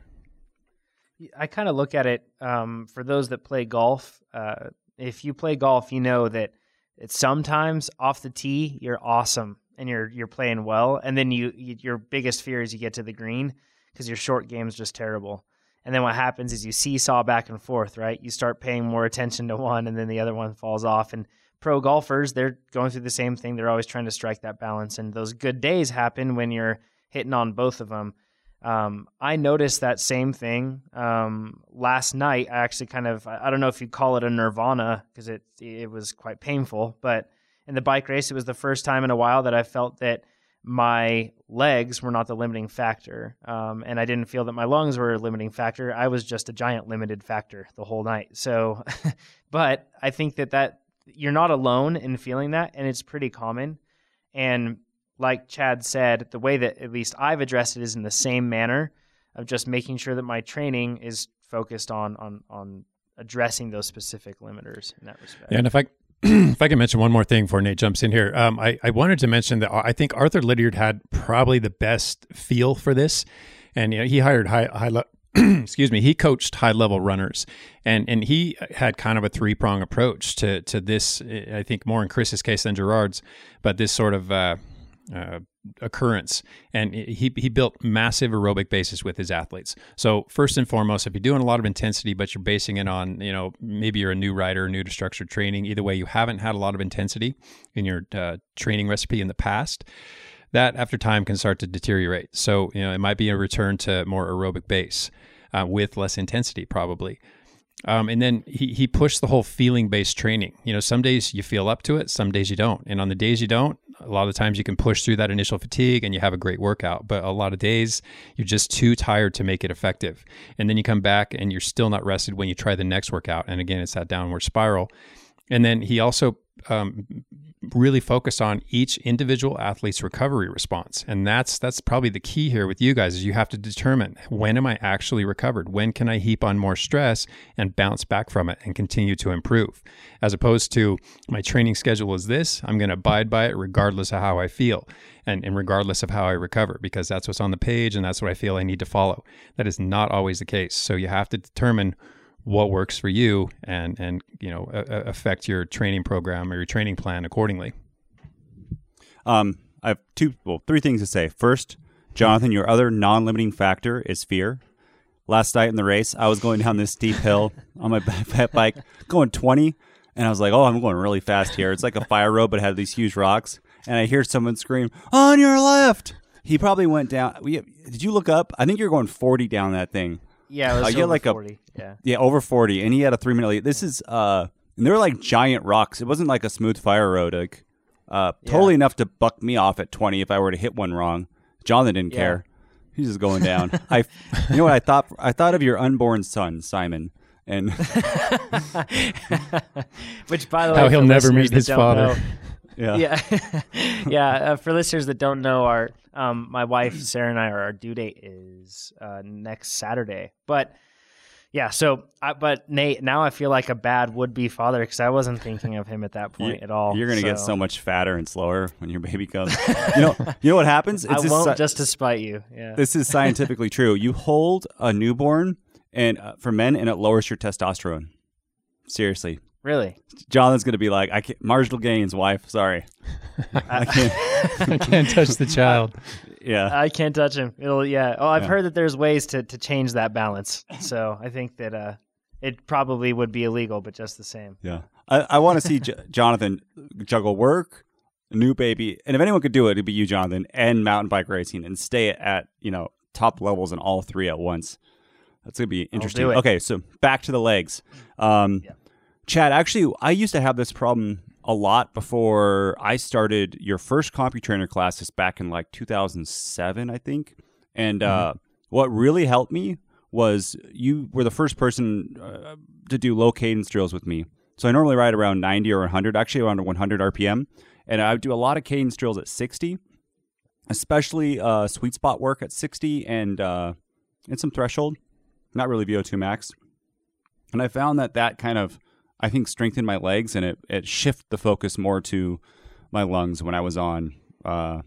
I kind of look at it um, for those that play golf. Uh, if you play golf, you know that it's sometimes off the tee you're awesome and you're you're playing well, and then you, you your biggest fear is you get to the green because your short game's just terrible. And then what happens is you seesaw back and forth, right? You start paying more attention to one, and then the other one falls off. And pro golfers, they're going through the same thing. They're always trying to strike that balance, and those good days happen when you're hitting on both of them. Um, I noticed that same thing um, last night. I actually kind of I don't know if you'd call it a nirvana because it it was quite painful, but in the bike race, it was the first time in a while that I felt that my legs were not the limiting factor, um, and I didn't feel that my lungs were a limiting factor. I was just a giant limited factor the whole night. So, (laughs) but I think that that you're not alone in feeling that, and it's pretty common. And like Chad said, the way that at least I've addressed it is in the same manner of just making sure that my training is focused on on on addressing those specific limiters in that respect.
Yeah, and if I if I can mention one more thing before Nate jumps in here, um, I, I wanted to mention that I think Arthur Lydiard had probably the best feel for this, and you know he hired high high le- (clears throat) excuse me he coached high level runners, and and he had kind of a three prong approach to to this. I think more in Chris's case than Gerard's, but this sort of. Uh, uh, occurrence and he he built massive aerobic bases with his athletes so first and foremost if you're doing a lot of intensity but you're basing it on you know maybe you're a new rider new to structured training either way you haven't had a lot of intensity in your uh, training recipe in the past that after time can start to deteriorate so you know it might be a return to more aerobic base uh, with less intensity probably um, and then he, he pushed the whole feeling based training. You know, some days you feel up to it, some days you don't. And on the days you don't, a lot of times you can push through that initial fatigue and you have a great workout. But a lot of days you're just too tired to make it effective. And then you come back and you're still not rested when you try the next workout. And again, it's that downward spiral. And then he also um, really focus on each individual athlete's recovery response, and that's that's probably the key here with you guys. Is you have to determine when am I actually recovered? When can I heap on more stress and bounce back from it and continue to improve? As opposed to my training schedule is this, I'm going to abide by it regardless of how I feel and, and regardless of how I recover, because that's what's on the page and that's what I feel I need to follow. That is not always the case. So you have to determine what works for you and and you know a, affect your training program or your training plan accordingly
Um, I have two, well, three things to say. First, Jonathan, your other non-limiting factor is fear. Last night in the race, I was going down this steep hill on my (laughs) fat bike, going 20, and I was like, "Oh, I'm going really fast here." It's like a fire road, but had these huge rocks, and I hear someone scream, "On your left!" He probably went down. we- Did you look up? I think you're going 40 down that thing.
Yeah, it was
Uh, you had
over
like a-
yeah.
Yeah, over 40, and he had a three minute lead. This is, uh, and they were like giant rocks. It wasn't like a smooth fire road. Like, uh, totally enough to buck me off at 20 if I were to hit one wrong. Jonathan didn't
Yeah.
care. He's just going down. (laughs) I, you know what I thought? I thought of your unborn son, Simon, and (laughs)
Which, by the way,
How he'll never meet his father.
know- (laughs)
yeah,
yeah, (laughs) yeah. Uh, for listeners that don't know, our um, my wife Sarah and I, are our due date is uh, next Saturday. But Yeah. So, I, but Nate, now I feel like a bad would-be father because I wasn't thinking of him at that point at all.
You're gonna get so much fatter and slower when your baby comes. (laughs) you know, you know what happens?
I
just
won't
sci-
just to spite you. Yeah.
this is scientifically true. You hold a newborn, and uh, for men, and it lowers your testosterone. Seriously,
really?
Jonathan's gonna be like, I can't marginal gains, wife. Sorry, (laughs) I can't.
I can't touch the child.
Yeah,
I can't touch him. It'll yeah. Oh, I've
Yeah.
heard that there's ways to to change that balance. So I think that uh, it probably would be illegal, but just the same.
yeah. I, I want to see J- Jonathan juggle work, new baby, and if anyone could do it, it'd be you, Jonathan, and mountain bike racing, and stay at you know top levels in all three at once. That's gonna be interesting. Okay, so back to the legs. Um, Chad, actually, I used to have this problem a lot before I started your first CompuTrainer classes back in like 2007, I think. And uh, what really helped me was you were the first person uh, to do low cadence drills with me. So I normally ride around 90 or 100, actually around 100 RPM. And I would do a lot of cadence drills at 60, especially uh, sweet spot work at 60 and, uh, and some threshold, not really VO2 max. And I found that that kind of, I think, strengthened my legs and it, it shifted the focus more to my lungs when I was on, uh,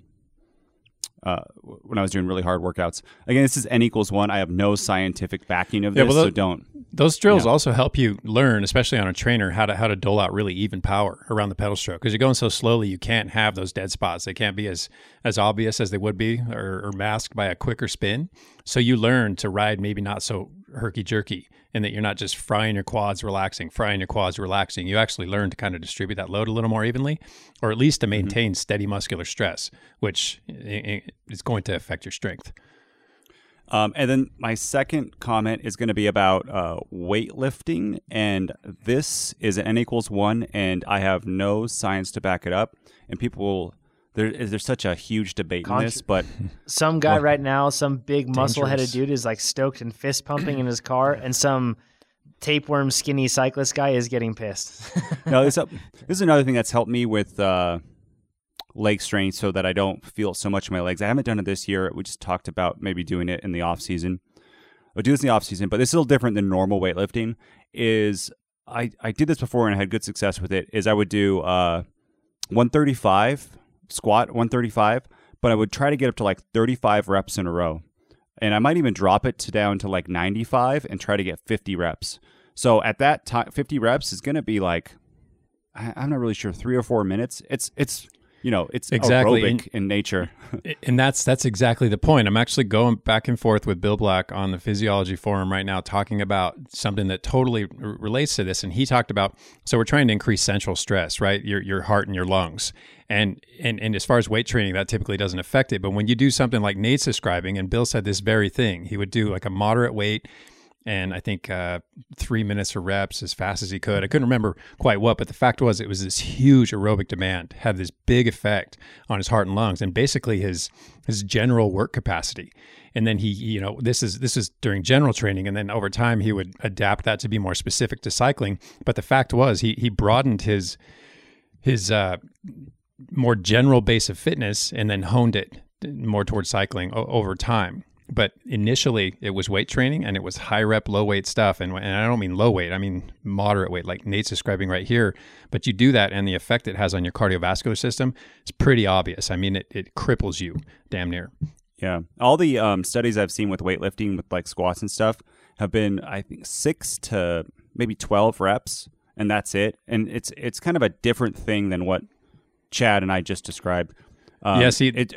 uh, when I was doing really hard workouts. Again, this is N equals one. I have no scientific backing of
Yeah,
this,
well,
so don't.
Those drills
Yeah.
also help you learn, especially on a trainer, how to how to dole out really even power around the pedal stroke. Because you're going so slowly, you can't have those dead spots. They can't be as as obvious as they would be, or, or masked by a quicker spin. So you learn to ride maybe not so herky jerky, and that you're not just frying your quads, relaxing, frying your quads, relaxing. You actually learn to kind of distribute that load a little more evenly, or at least to maintain steady muscular stress, which i- i- is going to affect your strength.
Um, and then my second comment is going to be about uh, weightlifting, and this is an N equals one, and I have no science to back it up. And people will there is there's such a huge debate in this, but (laughs)
Some guy right now, some big muscle-headed dude, is like stoked and fist pumping in his car, and some tapeworm skinny cyclist guy is getting pissed. (laughs)
no, this (laughs) this is another thing that's helped me with uh, leg strength, so that I don't feel so much in my legs. I haven't done it this year. We just talked about maybe doing it in the off season. I'll do this in the off season, but it's still different than normal weightlifting. Is I I did this before and I had good success with it. Is I would do uh, 135 squat 135, but I would try to get up to like 35 reps in a row, and I might even drop it to down to like 95 and try to get 50 reps. So at that time, 50 reps is going to be like I- I'm not really sure three or four minutes. It's it's you know it's
Exactly.
aerobic in nature. (laughs)
And that's that's exactly the point. I'm actually going back and forth with Bill Black on the physiology forum right now, talking about something that totally r- relates to this. And he talked about so we're trying to increase central stress, right? Your your heart and your lungs. And and and as far as weight training, that typically doesn't affect it. But when you do something like Nate's describing, and Bill said this very thing, he would do like a moderate weight. And I think uh, three minutes of reps as fast as he could. I couldn't remember quite what, but the fact was it was this huge aerobic demand, had this big effect on his heart and lungs, and basically his his general work capacity. And then he, you know, this is this is during general training, and then over time he would adapt that to be more specific to cycling. But the fact was he he broadened his his uh, more general base of fitness and then honed it more towards cycling o- over time. But initially, it was weight training and it was high rep, low weight stuff. And, and I don't mean low weight, I mean moderate weight, like Nate's describing right here. But you do that, and the effect it has on your cardiovascular system is pretty obvious. I mean, it, it cripples you damn near.
Yeah, all the um, studies I've seen with weightlifting, with like squats and stuff, have been I think six to maybe twelve reps, and that's it. And it's it's kind of a different thing than what Chad and I just described. Um,
Yeah, see,
it,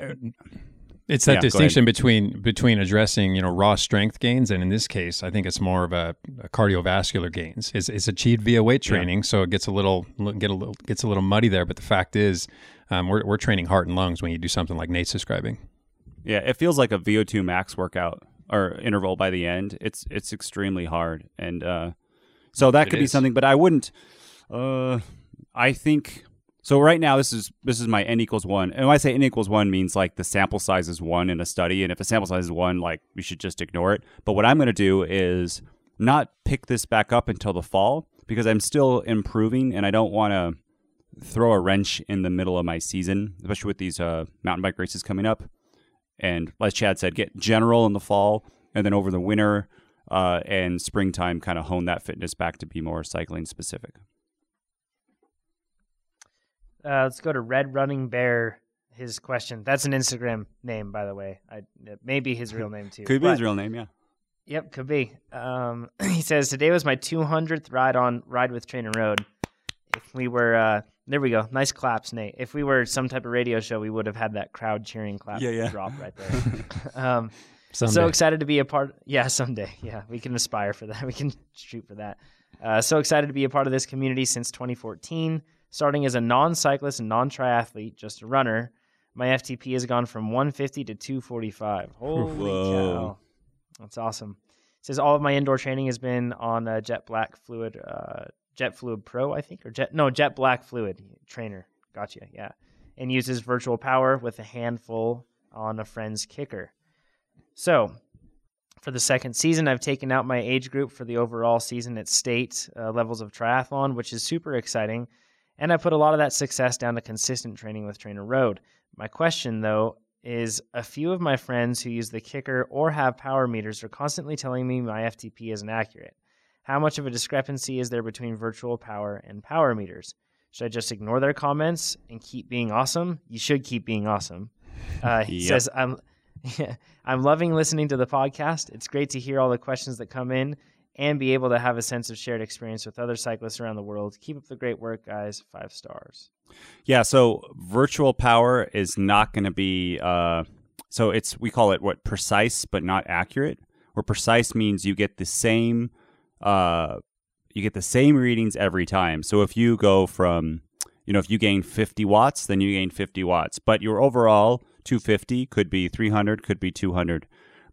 It's that
Yeah,
distinction between between addressing you know raw strength gains and in this case I think it's more of a, a cardiovascular gains. It's, it's achieved via weight training, so it gets a little get a little gets a little muddy there. But the fact is, um, we're we're training heart and lungs when you do something like Nate's describing.
yeah, it feels like a VO2 max workout or interval by the end. It's it's extremely hard, and uh, so that
It
could be something. But I wouldn't. Uh, I think so. Right now, this is this is my n equals one, and when I say n equals one means like the sample size is one in a study, and if the sample size is one, like we should just ignore it. But what I'm going to do is not pick this back up until the fall because I'm still improving, and I don't want to throw a wrench in the middle of my season, especially with these uh, mountain bike races coming up. And as Chad said, get general in the fall, and then over the winter, uh, and springtime kind of hone that fitness back to be more cycling specific.
Uh, let's go to Red Running Bear. His question. That's an Instagram name, by the way. I, it may be his real name too.
Could be
but-
his real name, yeah.
Yep, could be. Um, (clears throat) he says today was my 200th ride on Ride with Trainer Road. If we were, uh, there we go. Nice claps, Nate. If we were some type of radio show, we would have had that crowd cheering clap
Yeah, yeah.
drop right there. (laughs) um, so excited to be a part. Yeah, someday. (laughs) Yeah, we can aspire for that. (laughs) We can shoot for that. Uh, so excited to be a part of this community since 2014. Starting as a non-cyclist and non-triathlete, just a runner, my FTP has gone from 150 to 245. Holy
Whoa.
cow! That's awesome. It says all of my indoor training has been on uh, Jet Black Fluid, uh, Jet Fluid Pro, I think, or Jet no Jet Black Fluid trainer. Gotcha. Yeah, and uses virtual power with a handful on a friend's KICKR. So, for the second season, I've taken out my age group for the overall season at state uh, levels of triathlon, which is super exciting. And I put a lot of that success down to consistent training with Trainer Road. My question, though, is a few of my friends who use the KICKR or have power meters are constantly telling me my FTP isn't accurate. How much of a discrepancy is there between virtual power and power meters? Should I just ignore their comments and keep being awesome? You should keep being awesome. (laughs) Uh, he
Yep.
says, I'm, (laughs) I'm loving listening to the podcast. It's great to hear all the questions that come in and be able to have a sense of shared experience with other cyclists around the world. Keep up the great work, guys. Five stars.
Yeah, so virtual power is not going to be uh so it's we call it what precise but not accurate. Where precise means you get the same uh you get the same readings every time. So if you go from you know if you gain 50 watts, then you gain 50 watts, but your overall 250 could be 300, could be 200.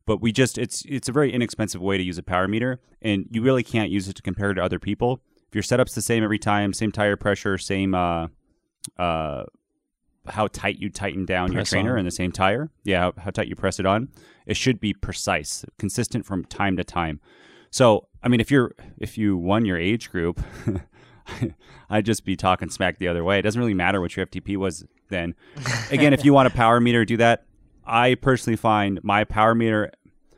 But we just it's it's a very inexpensive way to use a power meter and you really can't use it to compare to other people. If your setup's the same every time, same tire pressure, same uh uh, how tight you tighten down your trainer
on.
in the same tire. Yeah, how, how tight you press it on. It should be precise, consistent from time to time. So, I mean, if you're if you won your age group, (laughs) I'd just be talking smack the other way. It doesn't really matter what your FTP was then. (laughs) Again, if you want a power meter, do that. I personally find my power meter,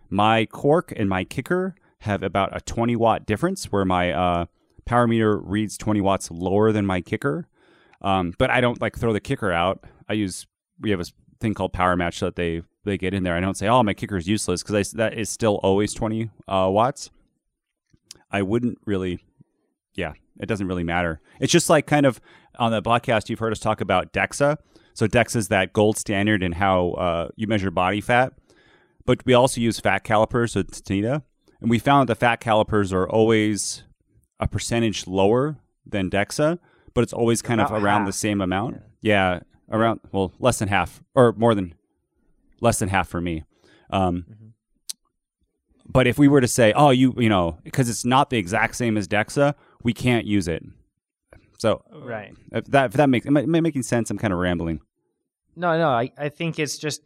my Quarq and my KICKR have about a 20 watt difference, where my uh, power meter reads 20 watts lower than my KICKR. Um, but I don't like throw the KICKR out. I use we have a thing called Power Match that they they get in there. I don't say, oh, my KICKR is useless because that is still always 20 uh, watts. I wouldn't really, yeah, it doesn't really matter. It's just like kind of on the podcast you've heard us talk about DEXA. So DEXA is that gold standard in how uh, you measure body fat, but we also use fat calipers with Tanita, and we found that the fat calipers are always a percentage lower than DEXA, but it's always kind
About
of around
half.
the same amount. Yeah. around well less than half or more than less than half for me. Um, But if we were to say, oh, you you know, because it's not the exact same as Dexa, we can't use it. So
Right.
if that if that makes am I, am I making sense? I'm kind of rambling.
No, no. I, I think it's just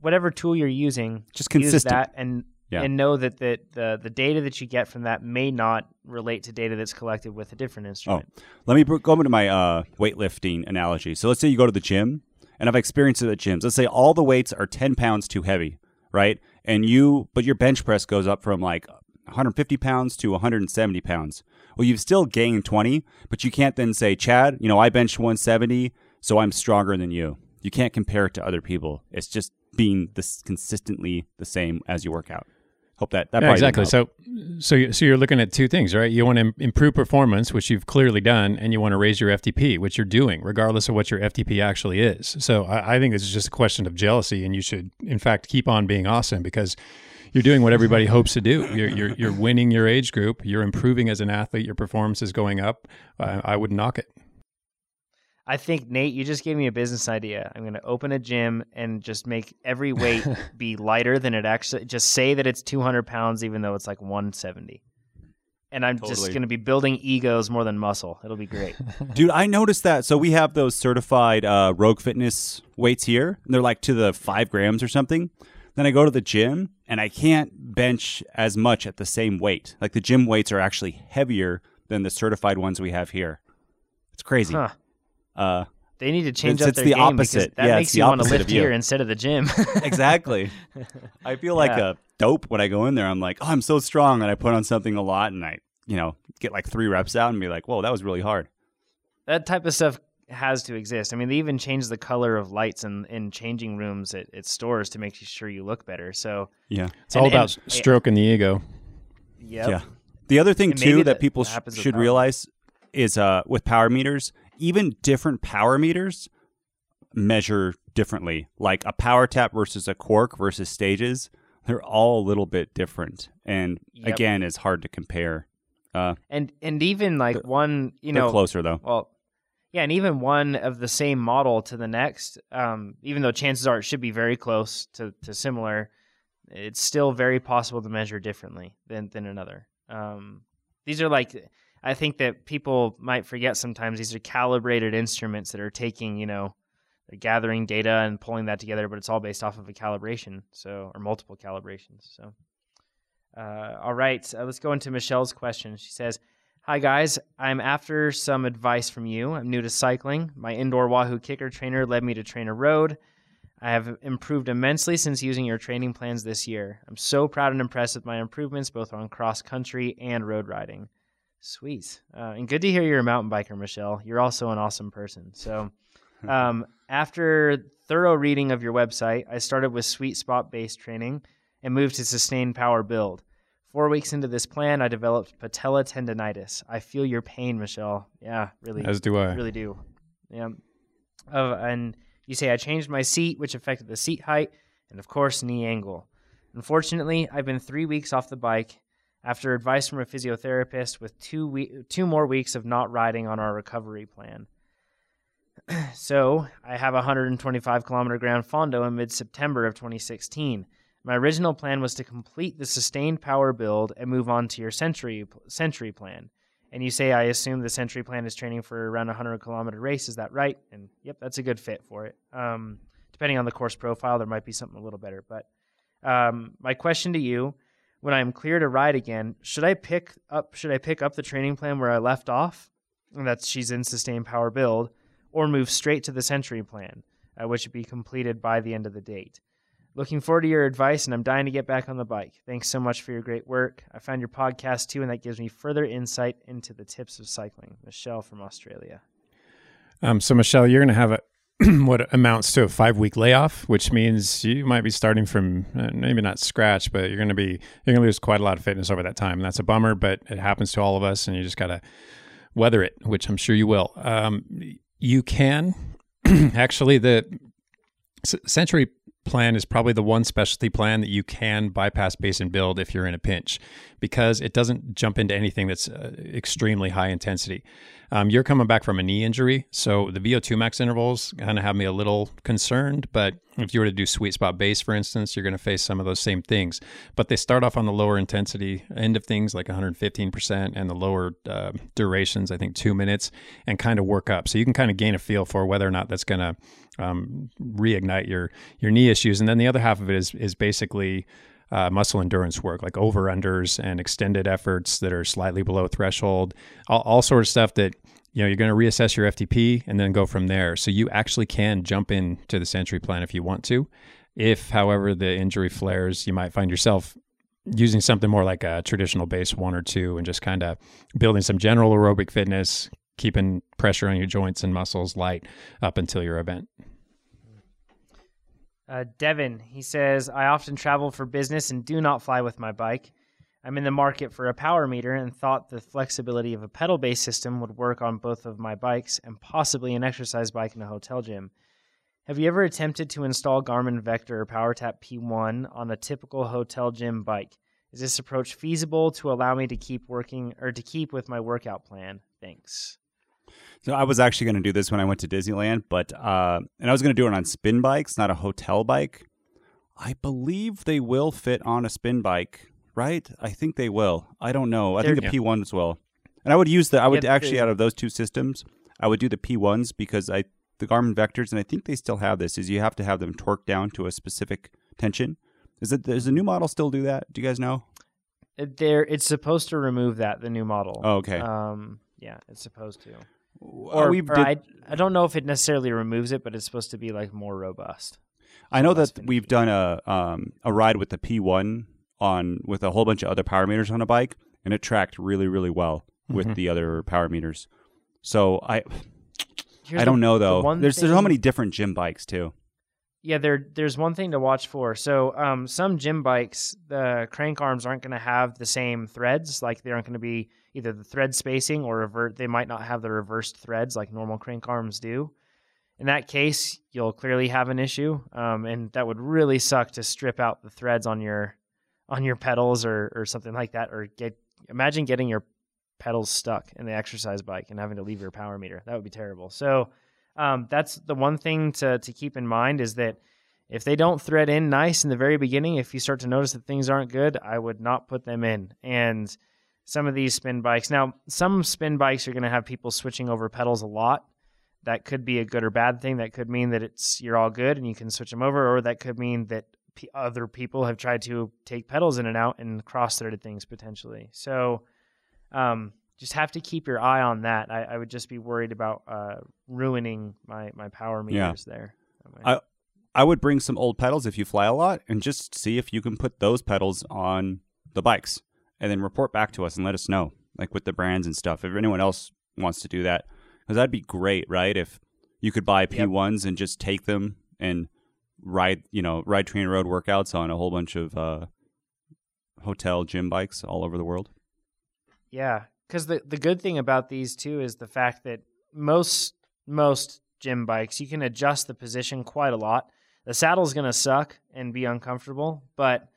whatever tool you're using,
Just
use that and
Yeah.
and know that the, the the data that you get from that may not relate to data that's collected with a different instrument.
Oh, Let me go into my uh, weightlifting analogy. So let's say you go to the gym, and I've experienced it at gyms. Let's say all the weights are 10 pounds too heavy, right? And you, but your bench press goes up from like 150 pounds to 170 pounds. Well, you've still gained 20, but you can't then say, Chad, you know, I benched 170, so I'm stronger than you. You can't compare it to other people. It's just being this consistently the same as you work out. Hope that that
Yeah, exactly. So, so you- so you're looking at two things, right? You want to im- improve performance, which you've clearly done, and you want to raise your FTP, which you're doing, regardless of what your FTP actually is. So, I, I think this is just a question of jealousy, and you should, in fact, keep on being awesome because you're doing what everybody (laughs) hopes to do. You're, you're you're winning your age group. You're improving as an athlete. Your performance is going up. I, I would knock it.
I think Nate, you just gave me a business idea. I'm going to open a gym and just make every weight (laughs) be lighter than it actually. Just say that it's 200 pounds, even though it's like 170. And I'm just going to be building egos more than muscle. It'll be great. (laughs)
Dude, I noticed that. So we have those certified uh, Rogue Fitness weights here, and they're like to the five grams or something. Then I go to the gym, and I can't bench as much at the same weight. Like the gym weights are actually heavier than the certified ones we have here. It's crazy.
huh.
Uh,
they need to change
It's-
up
it's
their
the
game
opposite.
that
Yeah,
makes
it's the
you want to
opposite
lift here instead of the gym. (laughs)
exactly. (laughs) I feel like
Yeah.
a dope when I go in there. I'm like, oh, I'm so strong, and I put on something a lot, and I, you know, get like three reps out, and be like, whoa, that was really hard.
that type of stuff has to exist. I mean, they even change the color of lights in, in changing rooms at, at stores to make sure you look better. So,
Yeah,
It's all about
and-
stroking the ego.
yep.
yeah. The other thing
And
too that,
that
people sh- should realize is uh, with power meters, even different power meters measure differently. Like a power tap versus a Quarq versus stages, they're all a little bit different, and
Yep.
again, it's hard to compare. Uh,
And and even like one, you know,
closer though.
Well, yeah, and even one of the same model to the next, um, even though chances are it should be very close to, to similar, it's still very possible to measure differently than than another. Um, these are like, I think that people might forget sometimes. These are calibrated instruments that are taking, you know, gathering data and pulling that together, but it's all based off of a calibration, so or multiple calibrations. So, uh, all right, uh, let's go into Michelle's question. She says. Hi, guys. I'm after some advice from you. I'm new to cycling. My indoor Wahoo KICKR trainer led me to TrainerRoad. I have improved immensely since using your training plans this year. I'm so proud and impressed with my improvements both on cross country and road riding. Sweet. Uh, and good to hear you're a mountain biker, Michelle. You're also an awesome person. So, (laughs) um, after thorough reading of your website, I started with sweet spot based training and moved to sustained power build. Four weeks into this plan, I developed patella tendonitis. I feel your pain, Michelle. Yeah, really,
As do I.
really do. Yeah. Uh, and you say I changed my seat, which affected the seat height and, of course, knee angle. Unfortunately, I've been three weeks off the bike after advice from a physiotherapist with two we- two more weeks of not riding on our recovery plan. (clears throat) so I have a 125 kilometer Gran Fondo in mid September of 2016. My original plan was to complete the sustained power build and move on to your century century plan. And you say I assume the century plan is training for around a 100 kilometer race. Is that right? And yep, that's a good fit for it. Um, depending on the course profile, there might be something a little better. But um, my question to you: When I'm clear to ride again, should I pick up? Should I pick up the training plan where I left off? And that's she's in sustained power build, or move straight to the century plan, uh, which would be completed by the end of the date. Looking forward to your advice, and I'm dying to get back on the bike. Thanks so much for your great work. I found your podcast too, and that gives me further insight into the tips of cycling. Michelle from Australia.
Um, so Michelle, you're going to have a (clears throat) what amounts to a five week layoff, which means you might be starting from uh, maybe not scratch, but you're going to be you're going to lose quite a lot of fitness over that time, and that's a bummer. But it happens to all of us, and you just got to weather it, which I'm sure you will. Um, you can (clears throat) actually the Century plan is probably the one specialty plan that you can bypass base and build if you're in a pinch because it doesn't jump into anything that's uh, extremely high intensity. Um, you're coming back from a knee injury, so the VO2 max intervals kind of have me a little concerned. But if you were to do sweet spot base, for instance, you're going to face some of those same things. But they start off on the lower intensity end of things, like 115%, and the lower uh, durations, I think two minutes, and kind of work up. So you can kind of gain a feel for whether or not that's going to um, reignite your your knee issues. And then the other half of it is is basically uh, muscle endurance work, like over unders and extended efforts that are slightly below threshold, all, all sort of stuff that you know you're going to reassess your FTP and then go from there. So you actually can jump into the century plan if you want to. If, however, the injury flares, you might find yourself using something more like a traditional base one or two and just kind of building some general aerobic fitness, keeping pressure on your joints and muscles light up until your event.
Uh, Devin, he says, I often travel for business and do not fly with my bike. I'm in the market for a power meter and thought the flexibility of a pedal based system would work on both of my bikes and possibly an exercise bike in a hotel gym. Have you ever attempted to install Garmin Vector or PowerTap P1 on a typical hotel gym bike? Is this approach feasible to allow me to keep working or to keep with my workout plan? Thanks.
So I was actually going to do this when I went to Disneyland, but uh, and I was going to do it on spin bikes, not a hotel bike. I believe they will fit on a spin bike, right? I think they will. I don't know. I think the
They're-
P ones will, and I would use the. I would actually
they-
out of those two systems, I would do the P ones because I the Garmin Vectors, and I think they still have this. Is you have to have them torqued down to a specific tension. Is it? Does the new model still do that? Do you guys know?
It- There, it's supposed to remove that the new model.
Oh, okay.
Um, yeah, it's supposed to. Or, or
did-
I, I don't know if it necessarily removes it, but it's supposed to be like more robust.
I know that we've done a um, a ride with the P1 on with a whole bunch of other power meters on a bike, and it tracked really really well with
Mhm.
the other power meters. So I
Here's
I don't
the-
know though.
one
There's there's so many different gym bikes too.
Yeah, there there's one thing to watch for. So um, some gym bikes, the crank arms aren't going to have the same threads. Like they aren't going to be either the thread spacing or revert. They might not have the reversed threads like normal crank arms do. In that case, you'll clearly have an issue, um, and that would really suck to strip out the threads on your on your pedals or or something like that. Or get imagine getting your pedals stuck in the exercise bike and having to leave your power meter. That would be terrible. So um, that's the one thing to to keep in mind is that if they don't thread in nice in the very beginning, if you start to notice that things aren't good, I would not put them in. And some of these spin bikes, now some spin bikes are going to have people switching over pedals a lot. That could be a good or bad thing. That could mean that it's you're all good and you can switch them over, or that could mean that p- other people have tried to take pedals in and out and cross-threaded things potentially. So um, just have to keep your eye on that. I, I would just be worried about uh, ruining my my power
Yeah.
meters there.
I- I would bring some old pedals if you fly a lot and just see if you can put those pedals on the bikes and then report back to us and let us know, like with the brands and stuff. If anyone else wants to do that, because that'd be great, right? If you could buy P1s and just take them and ride, you know, ride TrainerRoad workouts on a whole bunch of uh, hotel gym bikes all over the world.
Yeah, because the the good thing about these too is the fact that most most gym bikes you can adjust the position quite a lot. The saddle's gonna suck and be uncomfortable, but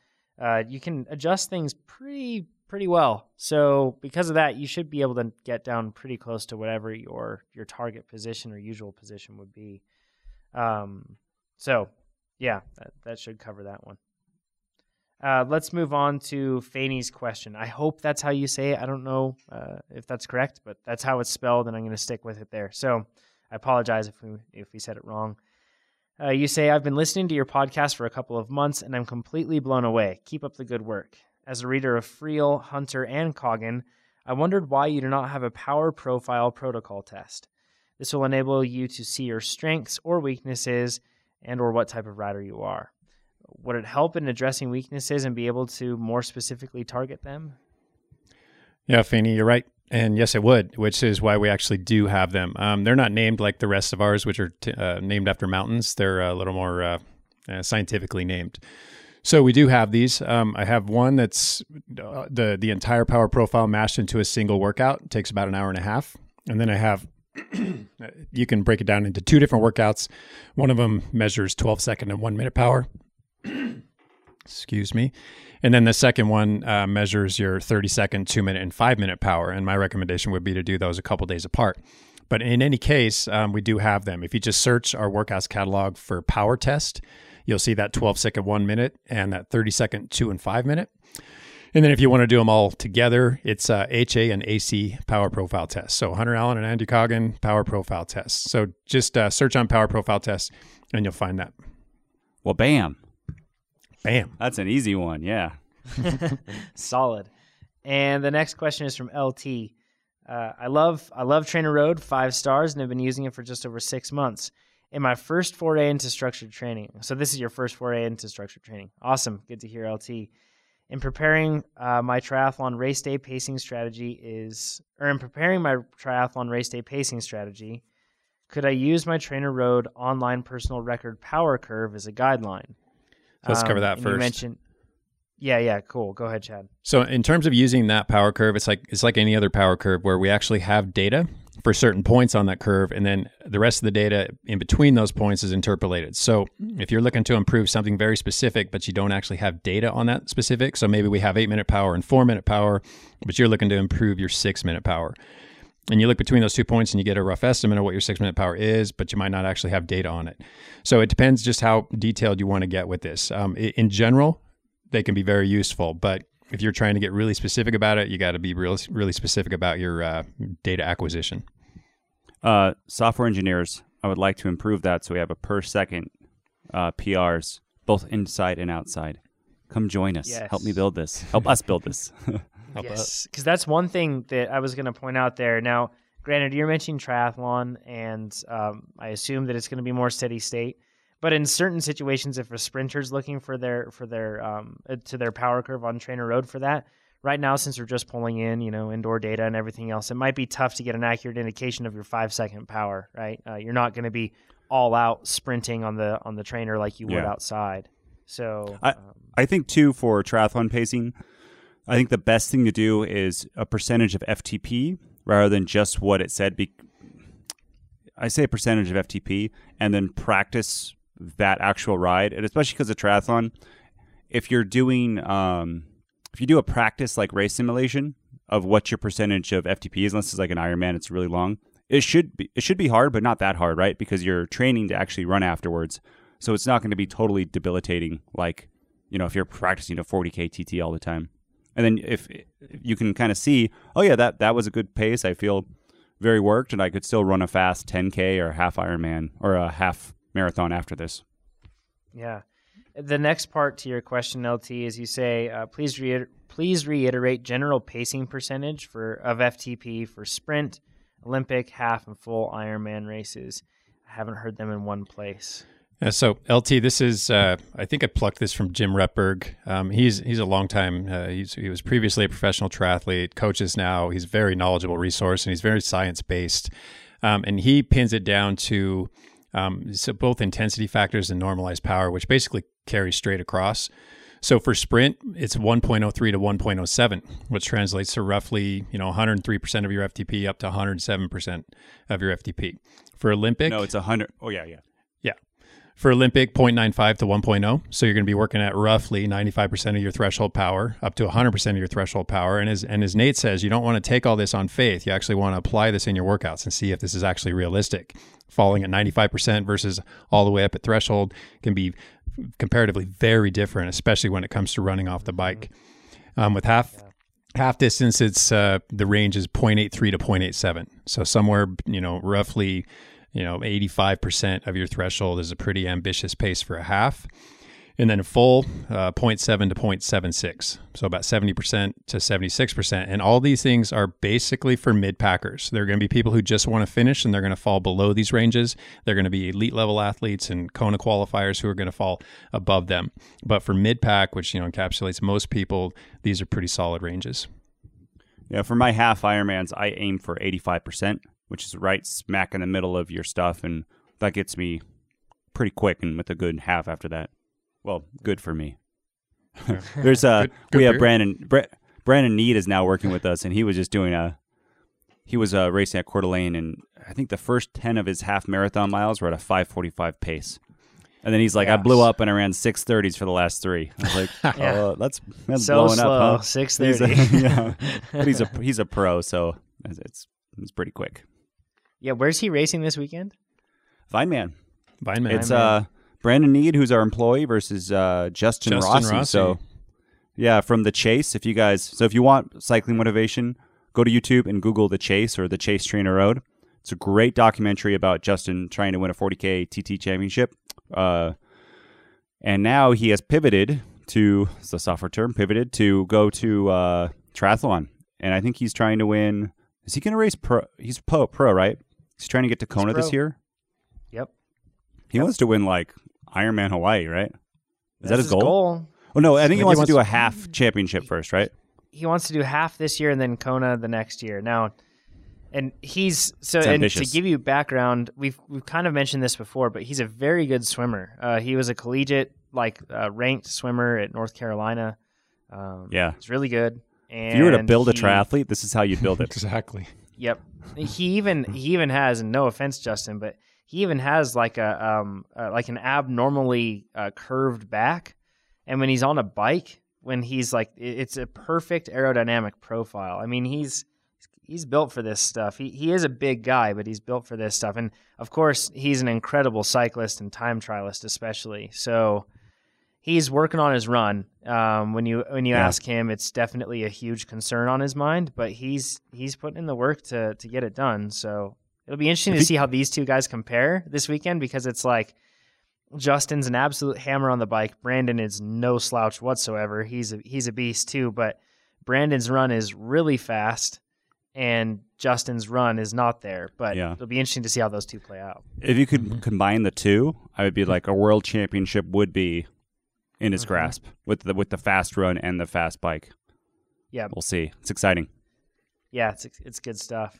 uh, you can adjust things pretty pretty well. So because of that, you should be able to get down pretty close to whatever your your target position or usual position would be. Um, so yeah, that, that should cover that one. Uh, let's move on to Fanny's question. I hope that's how you say it. I don't know uh, if that's correct, but that's how it's spelled, and I'm going to stick with it there. So I apologize if we if we said it wrong. Uh, you say I've been listening to your podcast for a couple of months, and I'm completely blown away. Keep up the good work. As a reader of Friel, Hunter, and Coggan, I wondered why you do not have a power profile protocol test. This will enable you to see your strengths or weaknesses and or what type of rider you are. Would it help in addressing weaknesses and be able to more specifically target them?
Yeah, Fanny, you're right. And yes, it would, which is why we actually do have them. Um, they're not named like the rest of ours, which are t- uh, named after mountains. They're a little more uh, uh, scientifically named. So we do have these. Um, I have one that's uh, the the entire power profile mashed into a single workout. It takes about an hour and a half, and then I have. (clears throat) you can break it down into two different workouts. One of them measures 12 second and one minute power. (clears throat) Excuse me. And then the second one uh, measures your 30 second, two minute, and five minute power. And my recommendation would be to do those a couple days apart. But in any case, um, we do have them. If you just search our workouts catalog for power test, you'll see that 12 second, one minute, and that 30 second, two and five minute. And then if you want to do them all together, it's uh, HA and AC power profile test. So Hunter Allen and Andy Coggan power profile test. So just uh, search on power profile test and you'll find that.
Well, bam.
Bam.
That's an easy one. Yeah. (laughs)
Solid. And the next question is from LT. Uh, I love I love Trainer Road, five stars, and have been using it for just over six months. In my first foray into structured training, so this is your first foray into structured training. Awesome, good to hear, LT. In preparing uh, my triathlon race day pacing strategy is, or in preparing my triathlon race day pacing strategy, could I use my Trainer Road online personal record power curve as a guideline?
Let's cover um, that
and You
first.
mentioned, yeah, yeah, cool. Go ahead, Chad.
So in terms of using that power curve, it's like it's like any other power curve where we actually have data for certain points on that curve, and then the rest of the data in between those points is interpolated. So hmm. if you're looking to improve something very specific, but you don't actually have data on that specific, so maybe we have eight minute power and four minute power, but you're looking to improve your six minute power. And you look between those two points and you get a rough estimate of what your six minute power is, but you might not actually have data on it. So it depends just how detailed you want to get with this. Um, in general, they can be very useful, but if you're trying to get really specific about it, you got to be really, really specific about your uh, data acquisition.
Uh, software engineers, I would like to improve that so we have a per second uh, PRs, both inside and outside. Come join us. Help me build this. Help us build this. (laughs)
Yes, because that's one thing that I was going to point out there. Now, granted, you're mentioning triathlon, and um, I assume that it's going to be more steady state. But in certain situations, if a sprinter's looking for their for their um, uh, to their power curve on Trainer Road for that, right now since we're just pulling in you know indoor data and everything else, it might be tough to get an accurate indication of your five second power. Right, uh, you're not going to be all out sprinting on the on the trainer like you would
Yeah.
outside. So
I-
um,
I think too for triathlon pacing, I think the best thing to do is a percentage of FTP rather than just what it said. Be- I say a percentage of FTP and then practice that actual ride, and especially because of triathlon, if you're doing um, if you do a practice like race simulation of what your percentage of FTP is, unless it's like an Ironman, it's really long. It should be it should be hard, but not that hard, right? Because you're training to actually run afterwards, so it's not going to be totally debilitating like you know if you're practicing a 40k TT all the time. And then if, if you can kind of see, oh yeah, that that was a good pace. I feel very worked, and I could still run a fast 10k or half Ironman or a half marathon after this.
Yeah. The next part to your question, LT, is you say, uh, please please reiterate general pacing percentage for of FTP for sprint, Olympic, half, and full Ironman races. I haven't heard them in one place.
Yeah, so LT, this is uh, I think I plucked this from Jim Repberg. Um, he's he's a long time. Uh, he was previously a professional triathlete, coaches now. He's a very knowledgeable resource, and he's very science based. Um, and he pins it down to um, so both intensity factors and normalized power, which basically carries straight across. So for sprint, it's 1.03 to 1.07, which translates to roughly you know 103 percent of your FTP up to 107 percent of your FTP. For Olympic,
No, it's a hundred. Oh yeah, yeah.
For Olympic, 0.95 to 1.0. So you're going to be working at roughly 95% of your threshold power, up to 100% of your threshold power. And as, and as Nate says, you don't want to take all this on faith. You actually want to apply this in your workouts and see if this is actually realistic. Falling at 95% versus all the way up at threshold can be comparatively very different, especially when it comes to running off the bike. Um, with half half distance, it's uh, the range is 0.83 to 0.87. So somewhere, you know, roughly you know 85% of your threshold is a pretty ambitious pace for a half. And then a full uh, 0.7 to 0.76 so about 70% to 76% and all these things are basically for mid packers there are going to be people who just want to finish and they're going to fall below these ranges. They're going to be elite level athletes and kona qualifiers who are going to fall above them. But for mid pack which you know encapsulates most people these are pretty solid ranges.
Yeah, for my half Ironmans, I aim for 85%, which is right smack in the middle of your stuff. And that gets me pretty quick and with a good half after that. Well, good for me. (laughs) There's uh,
Good- good
we have
beer.
Brandon, Bra- Brandon Need is now working with us, and he was just doing a, he was uh, racing at Coeur d'Alene, and I think the first 10 of his half marathon miles were at a 545 pace. And then he's like, I blew up and I ran 630s for the last three. I was like, (laughs)
Yeah.
oh, that's, that's
so
blowing
slow,
up, huh?
six
He's a- (laughs) yeah. But he's a he's a pro, so it's it's, it's pretty quick.
Yeah, where's he racing this weekend?
Fine man.
Vineman.
It's uh Brandon Need, who's our employee, versus uh, Justin,
Justin
Rossi.
Rossi.
So yeah, from the Chase. If you guys, so if you want cycling motivation, go to YouTube and Google the Chase or the Chase TrainerRoad. It's a great documentary about Justin trying to win a 40k TT championship. Uh, and now he has pivoted to it's a software term pivoted to go to uh, triathlon, and I think he's trying to win. Is he going to race pro? He's pro, pro, right? He's trying to get to Kona this year.
Yep.
He wants to win like Ironman Hawaii, right? Is that
That's
his goal?
goal?
Oh no, I think he
think he
wants to
wants
do a half championship first, right?
he wants to do half this year and then Kona the next year. Now, and he's so
It's
and
ambitious.
to give you background, we've we've kind of mentioned this before, but he's a very good swimmer. Uh, he was a collegiate like uh, ranked swimmer at North Carolina. Um,
Yeah.
he's really good. And
If you were to build a triathlete, this is how you build it. (laughs)
exactly.
Yep. (laughs) He even he even has, and no offense, Justin, but he even has like a um uh, like an abnormally uh, curved back, and when he's on a bike, when he's like, it's a perfect aerodynamic profile. I mean, he's he's built for this stuff. He he is a big guy, but he's built for this stuff, and of course, he's an incredible cyclist and time trialist, especially. So. He's working on his run. Um, when you when you
Yeah.
ask him, it's definitely a huge concern on his mind. But he's he's putting in the work to to get it done. So it'll be interesting to see how these two guys compare this weekend because it's like Justin's an absolute hammer on the bike. Brandon is no slouch whatsoever. He's a he's a beast too. But Brandon's run is really fast, and Justin's run is not there. But
Yeah.
it'll be interesting to see how those two play out.
If you could combine the two, I would be like a world championship would be in his grasp with the with the fast run and the fast bike.
Yeah,
We'll see. It's exciting.
yeah, it's it's good stuff.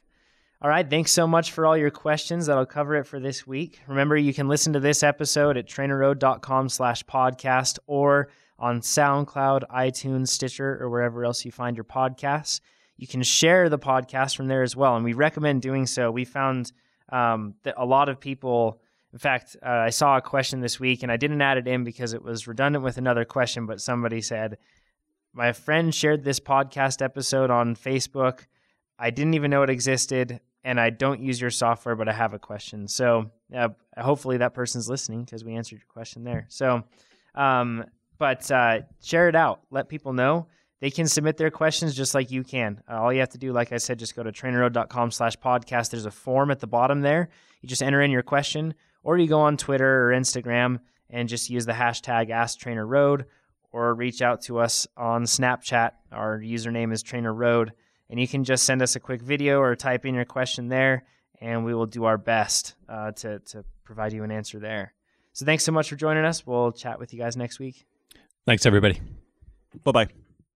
All right, thanks so much for all your questions. That'll cover it for this week. Remember, you can listen to this episode at trainerroad.com slash podcast or on SoundCloud, iTunes, Stitcher, or wherever else you find your podcasts. You can share the podcast from there as well, and we recommend doing so. We found um, that a lot of people, in fact, uh, I saw a question this week, and I didn't add it in because it was redundant with another question, but somebody said, My friend shared this podcast episode on Facebook. I didn't even know it existed, and I don't use your software, but I have a question. So uh, hopefully that person's listening because we answered your question there. So, um, but uh, share it out. Let people know. They can submit their questions just like you can. Uh, all you have to do, like I said, just go to trainerroad.com slash podcast. There's a form at the bottom there. You just enter in your question, or you go on Twitter or Instagram and just use the hashtag AskTrainerRoad, or reach out to us on Snapchat. Our username is TrainerRoad, and you can just send us a quick video or type in your question there, and we will do our best uh, to to provide you an answer there. So thanks so much for joining us. We'll chat with you guys next week.
Thanks, everybody.
Bye bye.